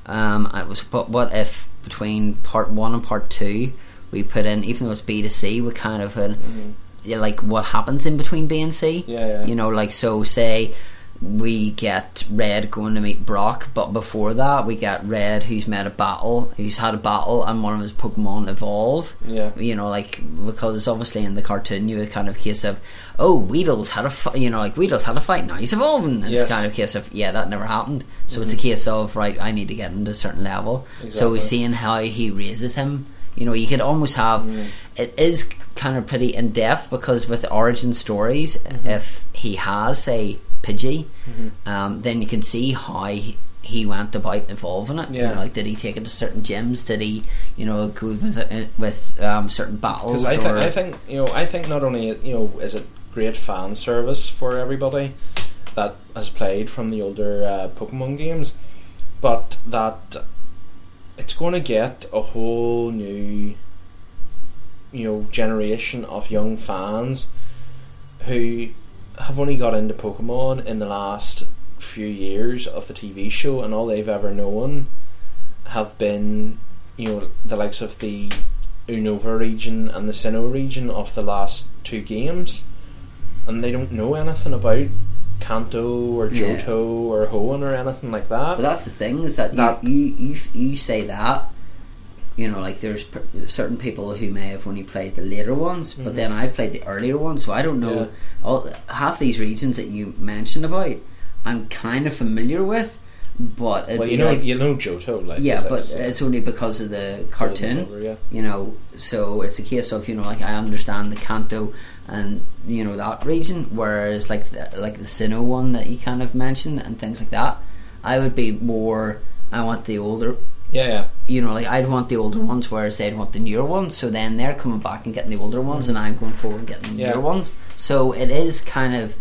Um, it was but what if between part one and part two we put in even though it's B to C, we kind of an yeah, like what happens in between B and C. Mm-hmm. Yeah, yeah. You know, like so say we get Red going to meet Brock, but before that we get Red who's met a battle, who's had a battle, and one of his Pokemon evolve. Yeah. You know, like because obviously in the cartoon you had kind of case of oh Weedle's had a fi-, you know like Weedle's had a fight now he's evolving. And Yes. It's kind of case of yeah that never happened. So it's a case of right I need to get him to a certain level. So we're seeing how he raises him. You know, you could almost have Mm. it is kind of pretty in depth because with origin stories, Mm-hmm. if he has say Pidgey, um, then you can see how he, he went about evolving it. You Yeah. know, like did he take it to certain gyms? Did he, you know, go with it, with um, certain battles? Because I, or, I think you know, I think not only you know is it great fan service for everybody that has played from the older uh, Pokemon games, but that it's going to get a whole new you know generation of young fans who have only got into Pokemon in the last few years of the TV show, and all they've ever known have been, you know, the likes of the Unova region and the Sinnoh region of the last two games, and they don't know anything about Kanto or Yeah. Or Hoenn or anything like that. But that's the thing is that, That- you, you you you say that. You know, like there's per- certain people who may have only played the later ones, but Mhm. then I've played the earlier ones, so I don't know Yeah. all half these regions that you mentioned about. I'm kind of familiar with, but well, you know, like, you know Johto, like yeah, but? So- it's only because of the cartoon. Silver, yeah. You know, so it's a case of you know, like I understand the Kanto and you know that region, whereas like the, like the Sinnoh one that you kind of mentioned and things like that, I would be more. I want the older. Yeah, yeah. You know, like I'd want the older ones, whereas they'd want the newer ones. So then they're coming back and getting the older ones, mm. and I'm going forward and getting the Yeah. newer ones. So it is kind of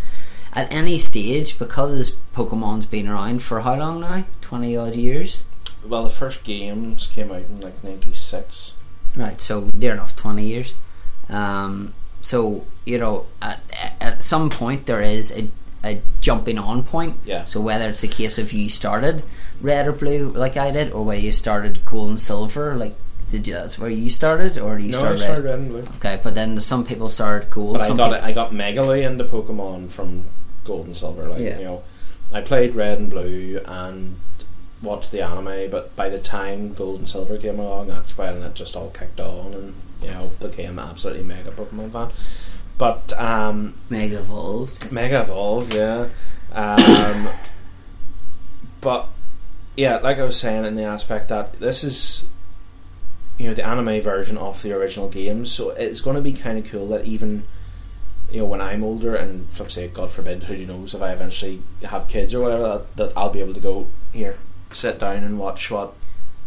at any stage because Pokemon's been around for how long now? Twenty odd years. Well, the first games came out in like '96. Right, so near enough twenty years. Um, so you know, at, at some point there is a, a jumping on point. Yeah. So whether it's a case of you started red or blue like I did, or where you started gold and silver, like did you? That's where you started, or you No, start I red? started red and blue. Okay, but then some people started gold. But I got peop- it. I got megally into Pokemon from Gold and Silver. Like Yeah. you know, I played Red and Blue and watched the anime. But by the time Gold and Silver came along, that's when it just all kicked on, and you know, became absolutely mega Pokemon fan. But um, Mega evolved. Mega Evolve, yeah. Um, but yeah, like I was saying, in the aspect that this is, you know, the anime version of the original games, so it's going to be kind of cool that even, you know, when I'm older and flip say, God forbid, who knows if I eventually have kids or whatever, that, that I'll be able to go here, sit down and watch what,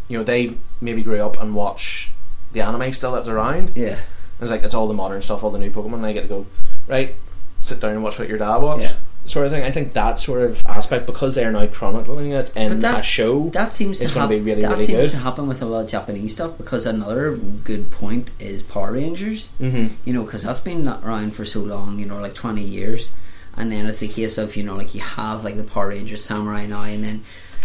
you know, they maybe grew up and watch the anime still that's around. Yeah. It's like it's all the modern stuff, all the new Pokemon, and I get to go right, sit down and watch what your dad watched. Yeah. Sort of thing. I think that sort of aspect because they are now chronicling it in that- a show. That seems is to going hap- to be really that really seems good. to happen with a lot of Japanese stuff because another good point is Power Rangers. Mhm. You know, because that's been around for so long. You know, like twenty years, and then it's a case of you know, like you have like the Power Rangers Samurai now, and then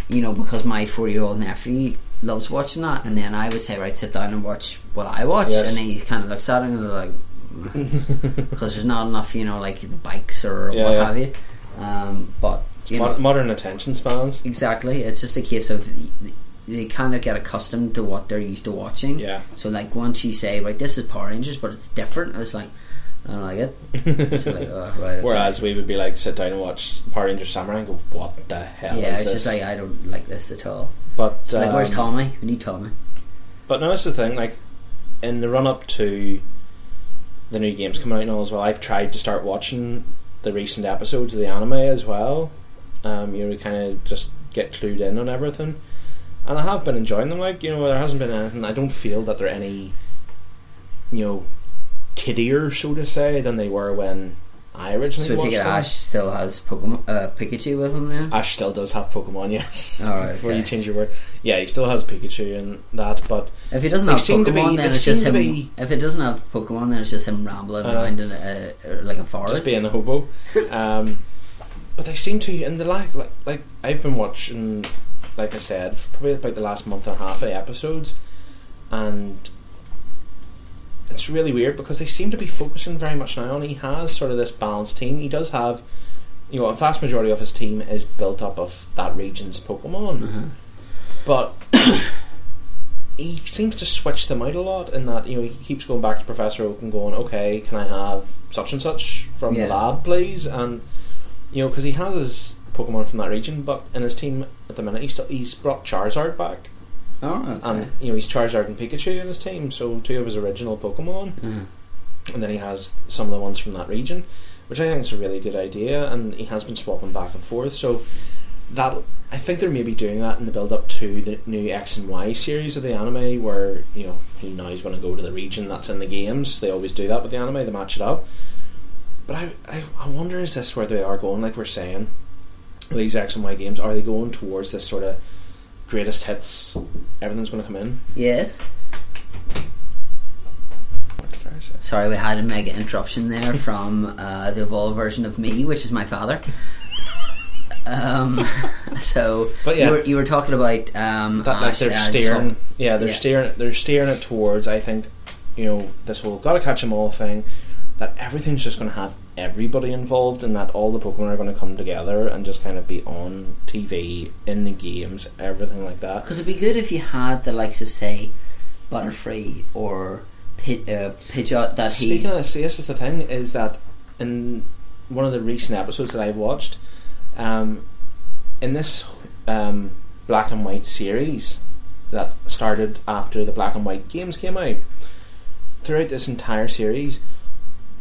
you know because my four year old nephew loves watching that, and then I would say right, sit down and watch what I watch, Yes. and then he kind of looks at it and like. because there's not enough, you know, like the bikes or Yeah, what yeah. have you. Um, but you know, modern attention spans. Exactly. It's just a case of they kind of get accustomed to what they're used to watching. Yeah. So like once you say, right, this is Power Rangers, but it's different. It's like I don't like it. It's like, oh, right. okay. Whereas we would be like sit down and watch Power Rangers Samurai and go, "What the hell yeah, is it's this?" just like I don't like this at all. but It's like where's um, Tommy? We need Tommy. But no, that's the thing. Like in the run up to the new games coming out and all as well, I've tried to start watching the recent episodes of the anime as well. Um, you know, kind of just get clued in on everything, and I have been enjoying them. Like you know, there hasn't been anything. I don't feel that they're any, you know, kiddier so to say than they were when I originally So watched them. Ash still has Pokemon, uh, Pikachu with him then. Ash still does have Pokemon, yes. Alright, Before you change your word, yeah, he still has Pikachu and that, but If he doesn't have Pokemon, be- then it's just him. be- If it doesn't have Pokemon, then it's just him rambling Uh, around in a, uh, like a forest. just being a hobo. Um, but they seem to in the like, like like I've been watching, like I said, probably about the last month and a half of episodes, and it's really weird because they seem to be focusing very much now on. He has sort of this balanced team. He does have, you know, a vast majority of his team is built up of that region's Pokemon, Uh-huh. but. He seems to switch them out a lot in that you know he keeps going back to Professor Oak and going, okay, can I have such and such from Yeah. the lab, please? And you know, because he has his Pokemon from that region, but in his team at the minute, he's still, he's brought Charizard back, Oh, okay. and you know he's Charizard and Pikachu in his team, so two of his original Pokemon, Uh-huh. and then he has some of the ones from that region, which I think is a really good idea, and he has been swapping back and forth. So that I think they're maybe doing that in the build up to the new X and Y series of the anime, where you know he now is going to go to the region that's in the games. They always do that with the anime; they match it up. But I, I, I wonder is this where they are going? Like we're saying, these X and Y games are they going towards this sort of greatest hits? Everything's going to come in. Yes. What did I say? Sorry, we had a mega interruption there from uh, the evolved version of me, which is my father. Um, so, But yeah. you, were, you were talking about um, that like Ash, they're uh, steering swap- yeah they're yeah. steering they're steering it towards I think you know this whole gotta catch them all thing that everything's just going to have everybody involved and that all the Pokemon are going to come together and just kind of be on TV in the games everything like that Because it'd be good if you had the likes of, say, Butterfree or Pid, uh, Pidgeot that he. Speaking of this is the thing is that in one of the recent episodes that I've watched, um, in this um, black and white series that started after the black and white games came out, throughout this entire series,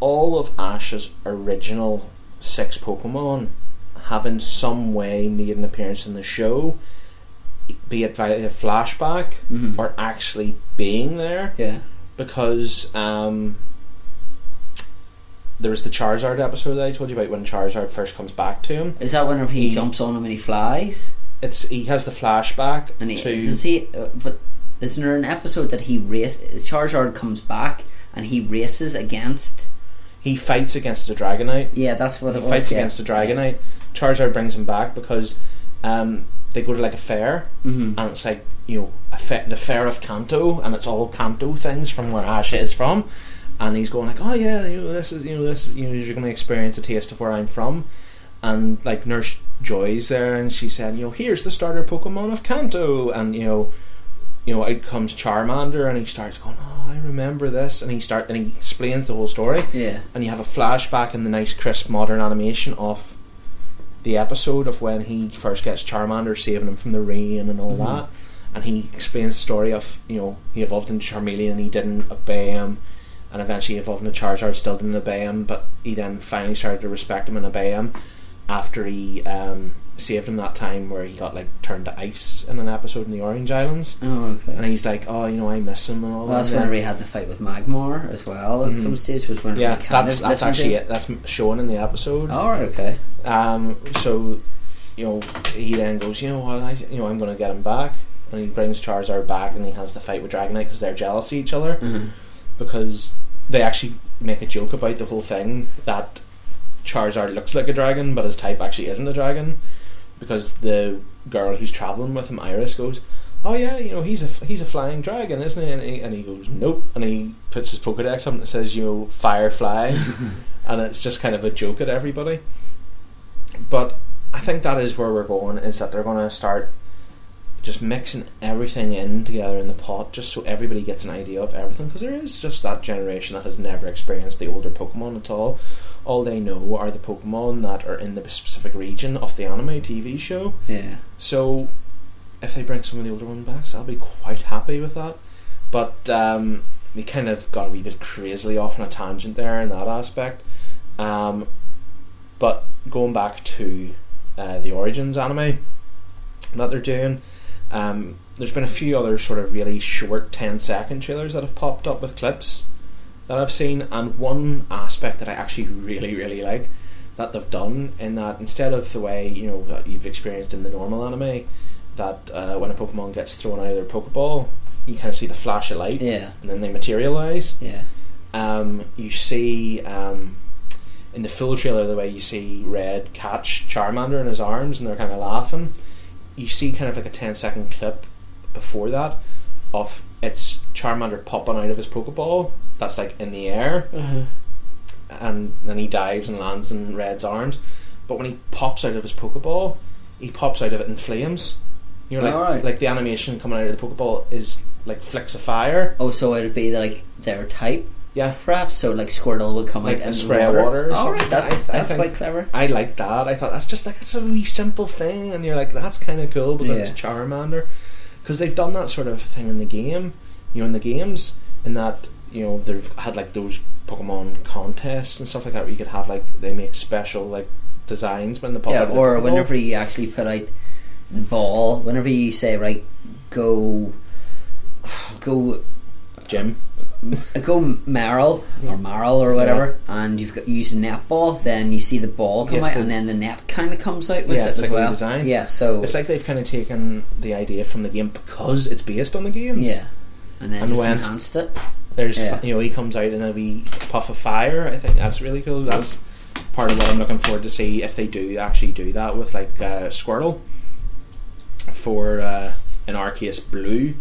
all of Ash's original six Pokemon have in some way made an appearance in the show, be it via a flashback Mhm. or actually being there Yeah. because um, there was the Charizard episode that I told you about when Charizard first comes back to him. Is that whenever he, He- jumps on him and he flies? It's he has the flashback And he, to does he? Uh, but isn't there an episode that he race? Charizard comes back and he races against. He fights against the Dragonite. Yeah, that's what He it was. fights yeah. against the Dragonite. Charizard brings him back because um, they go to like a fair Mhm. and it's like you know a fa- the fair of Kanto and it's all Kanto things from where Ash is from. And he's going like, oh yeah, you know this is you know this you know you're going to experience a taste of where I'm from. and like Nurse Joy's there, and she said, you know, here's the starter Pokemon of Kanto, and you know, you know, out comes Charmander, and he starts going, oh, I remember this, and he start and he explains the whole story, Yeah. and you have a flashback in the nice crisp modern animation of the episode of when he first gets Charmander saving him from the rain and all Mhm. that, and he explains the story of you know he evolved into Charmeleon and he didn't obey him. And eventually evolved into Charizard, still didn't obey him, but he then finally started to respect him and obey him after he um, saved him that time where he got like turned to ice in an episode in the Orange Islands. Oh, okay. And he's like, oh, you know, I miss him and all Well, that's that. whenever he had the fight with Magmar as well. At Mhm. some stage was when yeah, he that's that's actually it. That's shown in the episode. All right, okay. Um, so, you know, he then goes, you know what, I, you know, I'm going to get him back, and he brings Charizard back, and he has the fight with Dragonite because they're jealous of each other, Mhm. because they actually make a joke about the whole thing that Charizard looks like a dragon, but his type actually isn't a dragon, because the girl who's traveling with him, Iris, goes. Oh yeah, you know he's a he's a flying dragon, isn't he? And he, and he goes nope, and he puts his Pokedex up and it says you know Firefly, and it's just kind of a joke at everybody. But I think that is where we're going. Is that they're going to start just mixing everything in together in the pot, just so everybody gets an idea of everything. Because there is just that generation that has never experienced the older Pokemon at all. All they know are the Pokemon that are in the specific region of the anime TV show. Yeah. So if they bring some of the older ones back, so I'll be quite happy with that. But um, we kind of got a wee bit crazily off on a tangent there in that aspect. Um, but going back to uh, the Origins anime that they're doing, um, there's been a few other sort of really short 10 second trailers that have popped up with clips that I've seen, and one aspect that I actually really, really like that they've done in that instead of the way you know that you've experienced in the normal anime, that uh, when a Pokemon gets thrown out of their Pokeball, you kind of see the flash of light, Yeah. and then they materialize. Yeah. Um, you see um, in the full trailer the way you see Red catch Charmander in his arms, and they're kind of laughing. You see kind of like a 10 second clip before that of it's Charmander popping out of his Pokeball that's like in the air, uh-huh. and then he dives and lands in Red's arms. But when he pops out of his Pokeball, he pops out of it in flames. You know, like Alright. like the animation coming out of the Pokeball is like flicks of fire. Oh, so it'd be like their type, Yeah, perhaps. So like Squirtle would come Like out and spray water or All right, that's I- I that's think- quite clever. I like that. I thought that's just like it's a wee simple thing, and you're like that's kind of cool because Yeah. it's Charmander. Because they've done that sort of thing in the game, you know, in the games, in that you know they've had like those Pokemon contests and stuff like that, where you could have like they make special like designs when the pop Yeah, or whenever you actually put out the ball, whenever you say right, go, go, Jim. Go Meryl or Marl or whatever, and you've got you use a netball, then you see the ball come Yes, out, the- and then the net kind of comes out with Yeah, it it's as like well. design. Yeah, so It's like they've kind of taken the idea from the game because it's based on the games. yeah, and then And just went- enhanced it. There's, Yeah. you know, he comes out in a wee puff of fire. I think that's really cool. That's part of what I'm looking forward to see if they do actually do that with like uh, Squirtle for uh, in our case blue.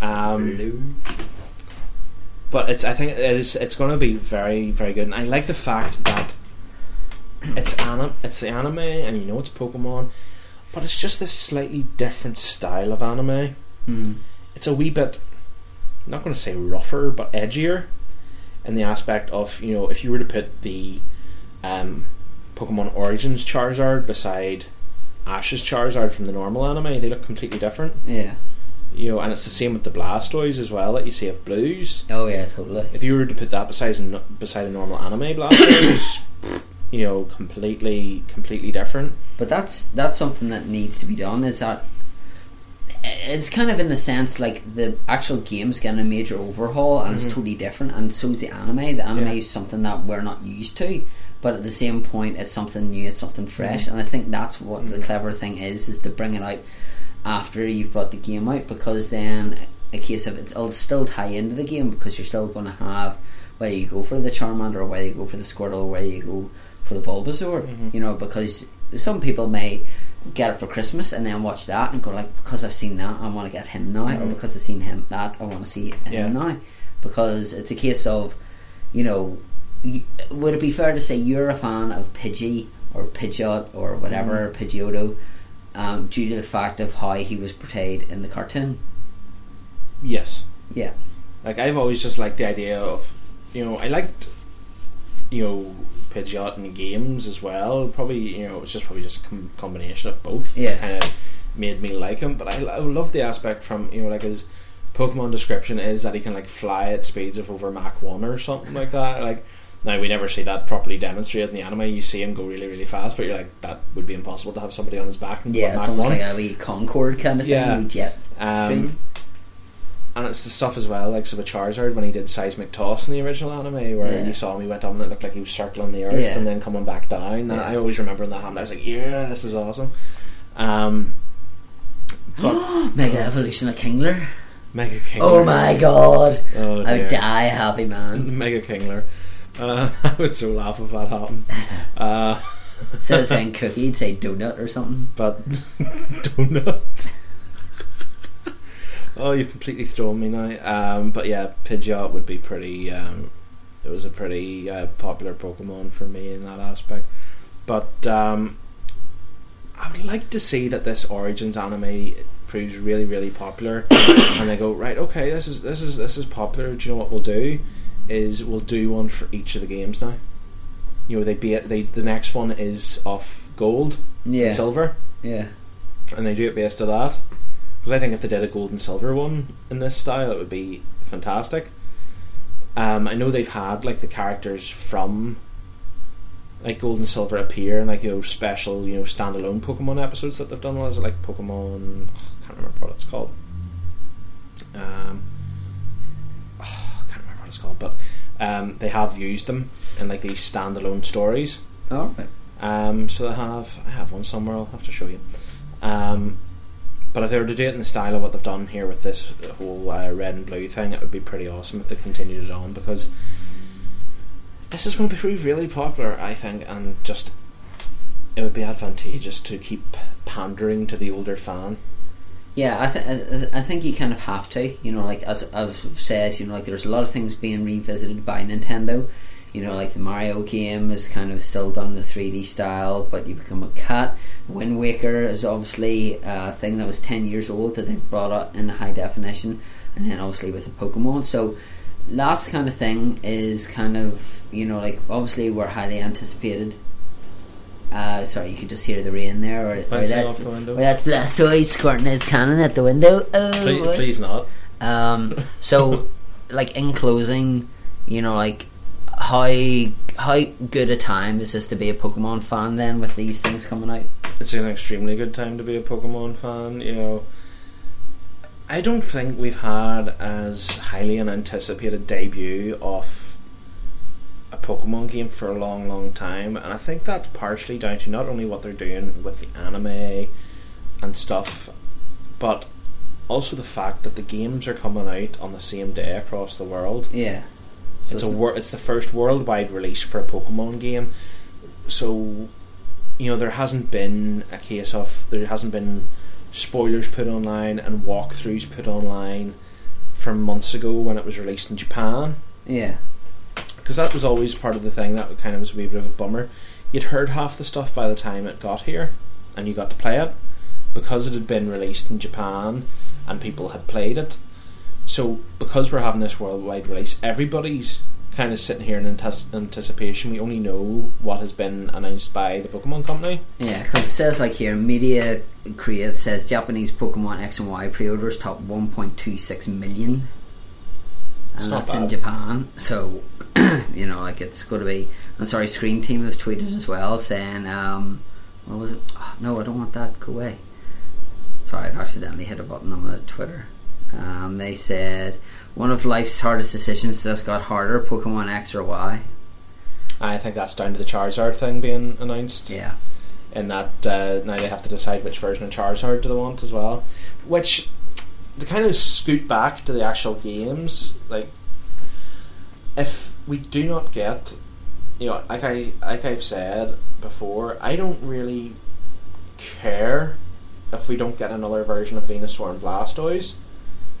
Um, But it's I think it is it's going to be very very good. And I like the fact that it's anim- it's the anime and you know it's Pokemon, but it's just this slightly different style of anime Mm. it's a wee bit I'm not going to say rougher but edgier in the aspect of you know if you were to put the um, Pokemon Origins Charizard beside Ash's Charizard from the normal anime they look completely different Yeah. You know and it's the same with the Blastoise as well that you see of blues Oh yeah, totally. if you were to put that beside a, beside a normal anime Blastoise you know completely completely different But that's that's something that needs to be done. Is that it's kind of in a sense like the actual game's getting a major overhaul and it's Mhm. totally different, and so is the anime. The anime Yeah. is something that we're not used to, but at the same point, it's something new. It's something fresh, Mhm. and I think that's what the Mhm. clever thing is: is to bring it out after you've brought the game out, because then a case of it, it'll still tie into the game because you're still going to have whether you go for the Charmander or whether you go for the Squirtle or whether you go for the Bulbasaur. Mhm. You know, because some people may get it for Christmas and then watch that and go like, because I've seen that, I want to get him now, or Mhm. because I've seen him that, I want to see him Yeah. now. Because it's a case of, you know, would it be fair to say you're a fan of Pidgey or Pidgeot or whatever Mm-hmm. Pidgeotto, um, due to the fact of how he was portrayed in the cartoon? yes Yeah, Like I've always just liked the idea of, you know, I liked, you know, Pidgeot in games as well. Probably, you know, it's just probably just a com- combination of both. Yeah. kind of made me like him. But I, I love the aspect from you know, like his Pokemon description is that he can like fly at speeds of over Mach one or something like that. Like Now we never see that properly demonstrated in the anime. You see him go really, really fast, but you're like, that would be impossible to have somebody on his back. And Yeah, it's Mach almost 1. like a wee Concorde kind of thing, Yeah. a wee jet Um, and it's the stuff as well, like so with Charizard when he did seismic toss in the original anime, where Yeah. you saw him, he went up and it looked like he was circling the earth Yeah. and then coming back down. That, Yeah. I always remember when that happened. I was like, yeah, this is awesome. Um, but Mega Evolution of Kingler. Mega Kingler. Oh my god. Oh, I would die happy, man. Mega Kingler. Uh, I would so laugh if that happened. Uh, Instead of saying cookie, you'd say donut or something. but donut. oh, you've completely thrown me now. Um, but yeah, Pidgeot would be pretty. Um, it was a pretty uh, popular Pokemon for me in that aspect. But um, I would like to see that this Origins anime proves really, really popular, and they go right. Okay, this is this is this is popular. Do you know what we'll do? Is we'll do one for each of the games now. You know, they be they the next one is off gold, Yeah. and silver Yeah. and they do it based on that. Because I think if they did a gold and silver one in this style, it would be fantastic. Um, I know they've had like the characters from like gold and silver appear in like you know special you know standalone Pokemon episodes that they've done. Was it like Pokemon? I can't remember what it's called. Um, I can't remember what it's called, but um, they have used them in like these standalone stories. Alright. Um, so I have I have one somewhere. I'll have to show you. Um, but if they were to do it in the style of what they've done here with this whole uh, red and blue thing, it would be pretty awesome if they continued it on because this is going to prove really popular, I think, and just it would be advantageous to keep pandering to the older fan. Yeah, I, th- I I think you kind of have to. You know, like as I've said, you know, like there's a lot of things being revisited by Nintendo. You know, like the Mario game is kind of still done in the 3D style, but you become a cat. Wind Waker is obviously a thing that was 10 years old that they've brought up in high definition, and then obviously with the Pokemon. So, last kind of thing is kind of, you know, like obviously we're highly anticipated. Uh, sorry, you could just hear the rain there, or, or that's, the window. or that's Blastoise squirting his cannon at the window. Oh, Please, please not. Um, so, like in closing, you know, like how how good a time is this to be a Pokemon fan then with these things coming out? it's an extremely good time to be a Pokemon fan. You know, I don't think we've had as highly an anticipated debut of Pokemon game for a long, long time, and I think that's partially down to not only what they're doing with the anime and stuff, but also the fact that the games are coming out on the same day across the world. Yeah, so It's a wor- it's the first worldwide release for a Pokemon game, so you know there hasn't been a case of there hasn't been spoilers put online and walkthroughs put online from months ago when it was released in Japan. Yeah, because that was always part of the thing that kind of was a wee bit of a bummer. You'd heard half the stuff by the time it got here, and you got to play it because it had been released in Japan and people had played it. So because we're having this worldwide release, everybody's kind of sitting here in anticipation. We only know what has been announced by the Pokemon Company. yeah. Because it says like here, media create says Japanese Pokemon X and Y pre-orders top 1.26 million, and that's in. Japan. So you know, like it's going to be. I'm sorry, Screen Team have tweeted as well saying, um, what was it? Oh, no, I don't want that. Go away. Sorry, I've accidentally hit a button on my Twitter. Um, they said one of life's hardest decisions just got harder: Pokemon X or Y. I think that's down to the Charizard thing being announced. Yeah, in that uh, now they have to decide which version of Charizard do they want as well. Which to kind of scoot back to the actual games, like if we do not get, you know, like I like I've said before, I don't really care if we don't get another version of Venusaur and Blastoise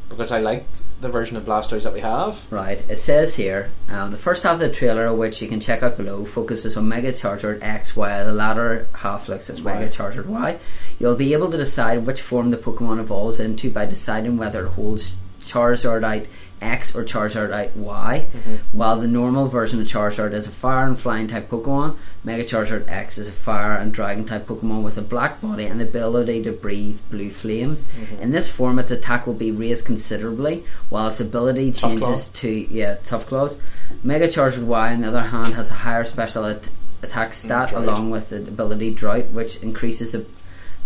because I like the version of Blastoise that we have. right. It says here um, the first half of the trailer, which you can check out below, focuses on Mega Charizard X, while the latter half looks at Mega. Charizard Y. You'll be able to decide which form the Pokemon evolves into by deciding whether it holds Charizardite X or Charizard Y, mm-hmm. while the normal version of Charizard is a fire and flying type Pokemon. Mega Charizard X is a fire and dragon type Pokemon with a black body and the ability to breathe blue flames. Mm-hmm. In this form, its attack will be raised considerably, while its ability Tough changes to yeah tough claws. Mega Charizard Y, on the other hand, has a higher special at- attack mm, stat Drought. along with the ability Drought, which increases the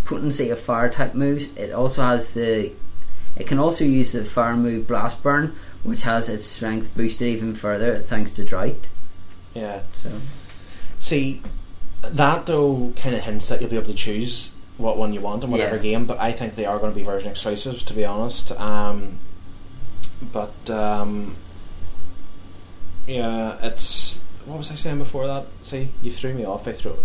potency of fire type moves. It also has the it can also use the fire move Blast Burn, which has its strength boosted even further thanks to Drought. Yeah. So See, that though kind of hints that you'll be able to choose what one you want in whatever Yeah. game, but I think they are going to be version exclusives, to be honest. Um, but um, yeah, it's what was I saying before that? See, you threw me off by throw.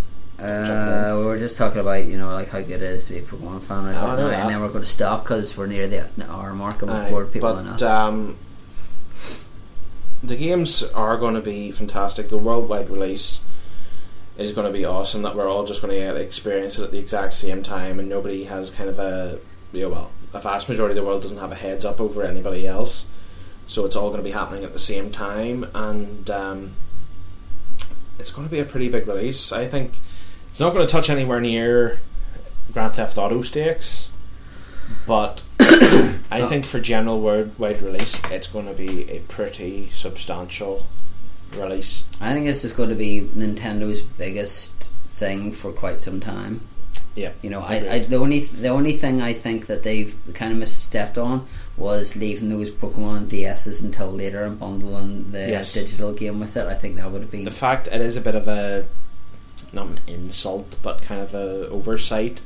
Uh, we were just talking about you know like how good it is to be a Pokemon fan right I now, that. and then we're going to stop because we're near the hour mark and we've bored people but enough. um, the games are going to be fantastic. The worldwide release is going to be awesome. That we're all just going to experience it at the exact same time, and nobody has kind of a know, well, a vast majority of the world doesn't have a heads up over anybody else. So it's all going to be happening at the same time, and um, it's going to be a pretty big release. I think it's not going to touch anywhere near Grand Theft Auto stakes, but I think for general worldwide release, it's going to be a pretty substantial release. I think this is going to be Nintendo's biggest thing for quite some time. Yeah, You know, I. I the only the only thing I think that they've kind of misstepped on was leaving those Pokemon DSs until later and bundling the Yes. digital game with it. I think that would have been the fact it is a bit of a not an insult, but kind of a oversight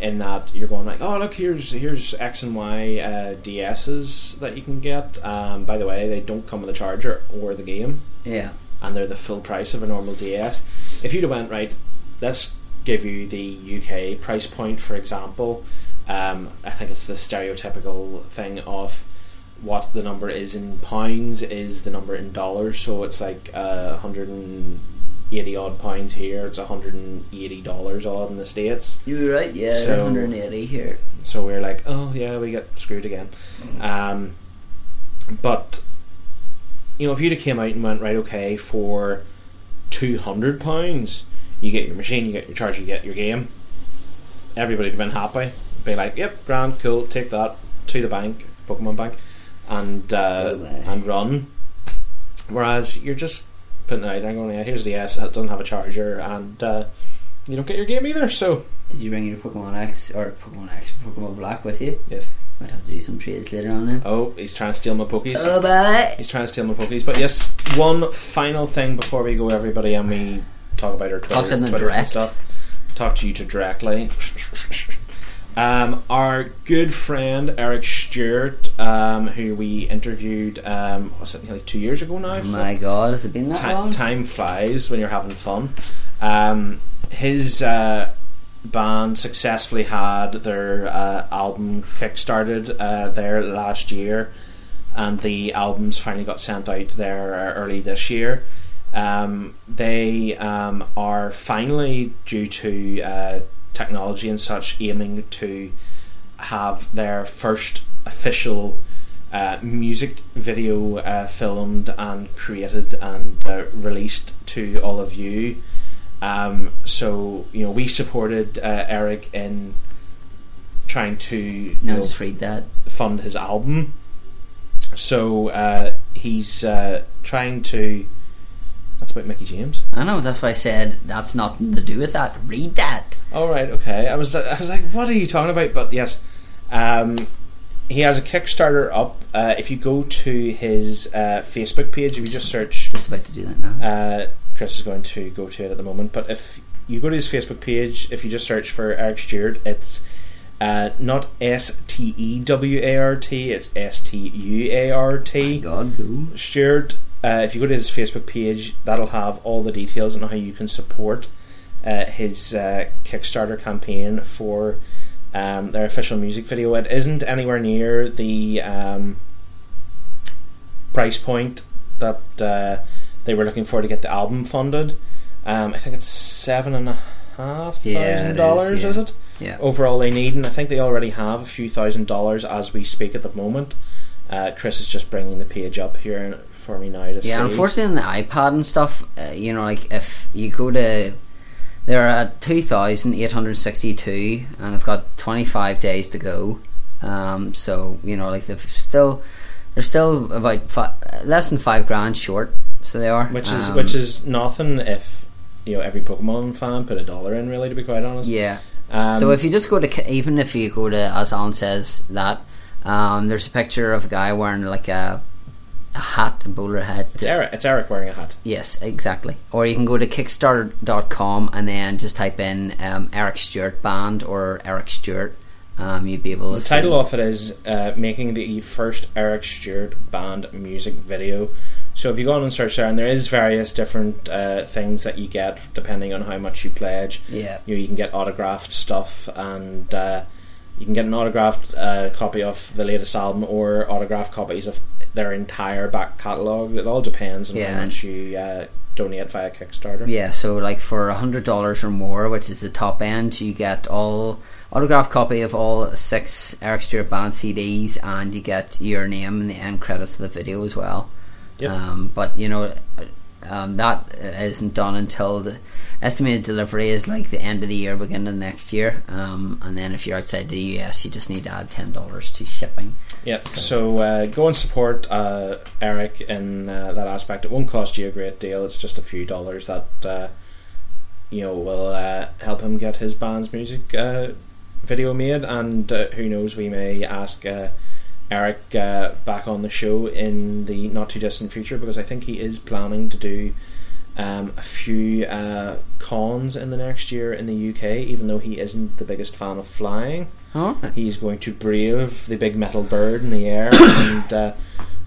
in that you're going like, oh look, here's here's X and Y uh, DSs that you can get. Um, by the way, they don't come with a charger or the game. yeah. and they're the full price of a normal DS. If you'd have went right, let's give you the UK price point, for example. Um, I think it's the stereotypical thing of what the number is in pounds is the number in dollars. So it's like a uh, 180 odd pounds here. It's 180 dollars odd in the states. You were right. Yeah, So- 180 here. So we're like, oh yeah, we get screwed again. Um, but you know, if you'd have came out and went right, okay, for two hundred pounds, you get your machine, you get your charger, you get your game. Everybody'd have been happy. Be like, yep, grand, cool, take that to the bank, Pokemon Bank, and uh, away. and run. Whereas you're just putting it out there, and going, yeah, here's the S, it doesn't have a charger, and uh, you don't get your game either. So Did you bring your Pokemon X or Pokemon X, Pokemon Black with you? yes. Might have to do some trades later on then. Oh, he's trying to steal my pokies. Oh, bye. He's trying to steal my pokies. But yes, one final thing before we go, everybody, and we talk about our Twitter, Talk to them Twitter and direct. stuff. Talk to you to directly. Um, our good friend Eric Stuart, um, who we interviewed, um, was it nearly two years ago now? Oh my god, has it been that long? time flies when you're having fun. Um, his uh, band successfully had their uh, album kickstarted uh, there last year, and the albums finally got sent out there uh, early this year. Um, they um, are finally due to uh, technology and such aiming to have their first official uh, music video uh, filmed and created and uh, released to all of you. Um, so you know we supported uh, Eric in trying to No, know, just read that. fund his album. So uh, he's uh, trying to. That's about Mickey James. I know, that's why I said that's nothing to do with that. Read that. All right, okay. I was I was like, what are you talking about? But yes, um, he has a Kickstarter up. Uh, if you go to his uh, Facebook page, if you just search, Just about to do that now. uh, Chris is going to go to it at the moment. But if you go to his Facebook page, if you just search for Eric Stuart, it's uh, not S T E W A R T, it's S T U A R T. God, go. Stuart, uh, if you go to his Facebook page, that'll have all the details on how you can support uh, his uh, Kickstarter campaign for um, their official music video. It isn't anywhere near the um, price point that uh, they were looking for to get the album funded. Um, I think it's seven and a half Yeah, thousand is, dollars, yeah. is it? Yeah. overall they need, and I think they already have a few thousand dollars as we speak at the moment. Uh, Chris is just bringing the page up here for me now to see. Yeah, unfortunately, on the iPad and stuff, uh, you know, like if you go to, they're at two thousand eight hundred sixty-two, and I've got twenty-five days to go. Um, so you know, like they've still, they're still about fi- less than five grand short. So they are, which is Um, which is nothing if you know every Pokemon fan put a dollar in. Really, to be quite honest. yeah. Um, so if you just go to, even if you go to, as Alan says, that um, there's a picture of a guy wearing like a, a hat, a bowler hat. it's Eric, it's Eric wearing a hat. Yes, exactly. Or you can go to Kickstarter.com and then just type in um, Eric Stuart Band or Eric Stuart. Um, you'd be able to The title of it is uh, making the first Eric Stuart band music video. So if you go on and search there, and there is various different uh, things that you get depending on how much you pledge. Yeah. you, know, you can get autographed stuff, and uh, you can get an autographed uh, copy of the latest album or autographed copies of their entire back catalogue. It all depends on Yeah. how much you uh, donate via Kickstarter. Yeah, so like for a hundred dollars or more, which is the top end, you get all autographed copy of all six Eric Stuart Band CDs, and you get your name and the end credits of the video as well. Yep. Um, but you know, um, that isn't done until the estimated delivery is like the end of the year, beginning of next year. Um, and then if you're outside the US, you just need to add ten dollars to shipping. Yeah, so uh, go and support uh, Eric in uh, that aspect. It won't cost you a great deal. It's just a few dollars that uh, you know will uh, help him get his band's music uh, video made. And who knows, we may ask Eric uh, back on the show in the not too distant future because I think he is planning to do um, a few uh, cons in the next year in the UK. Even though he isn't the biggest fan of flying Oh, he's going to brave the big metal bird in the air and uh,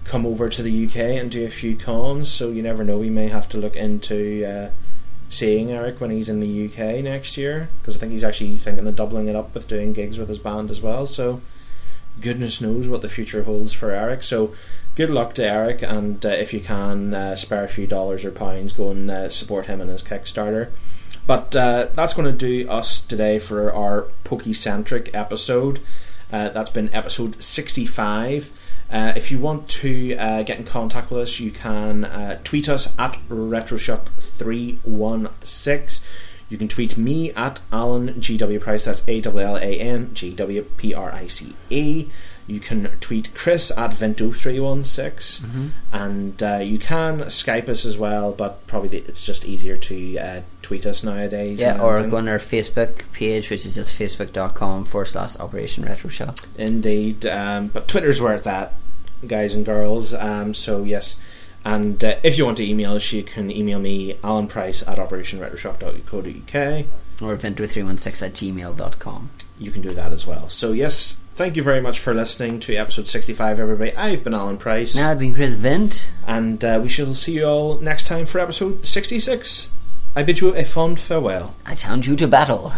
come over to the UK and do a few cons. So you never know, we may have to look into uh, seeing Eric when he's in the UK next year because I think he's actually thinking of doubling it up with doing gigs with his band as well. So goodness knows what the future holds for Eric. So good luck to Eric, and uh, if you can uh, spare a few dollars or pounds, go and uh, support him in his Kickstarter. But uh, that's going to do us today for our Pokecentric episode. Uh, that's been episode 65. Uh, if you want to get in contact with us, you can tweet us at RetroShock316. You can tweet me at Allan GW Price, that's A L L A N G W P R I C E. You can tweet Chris at Vento316. And uh, you can Skype us as well, but probably it's just easier to uh, tweet us nowadays. yeah, or go on our Facebook page, which is just facebook.com forward slash Operation Retro Shock. Indeed, um, but Twitter's where it's at, guys and girls. Um, so yes, and uh, if you want to email us, you can email me Allan Price at operationretroshock.co.uk. Or vento316 at gmail.com. You can do that as well. So yes, thank you very much for listening to episode sixty-five, everybody. I've been Allan Price, Now I've been Chris Vint. and uh, we shall see you all next time for episode sixty-six. I bid you a fond farewell. I challenge you to battle.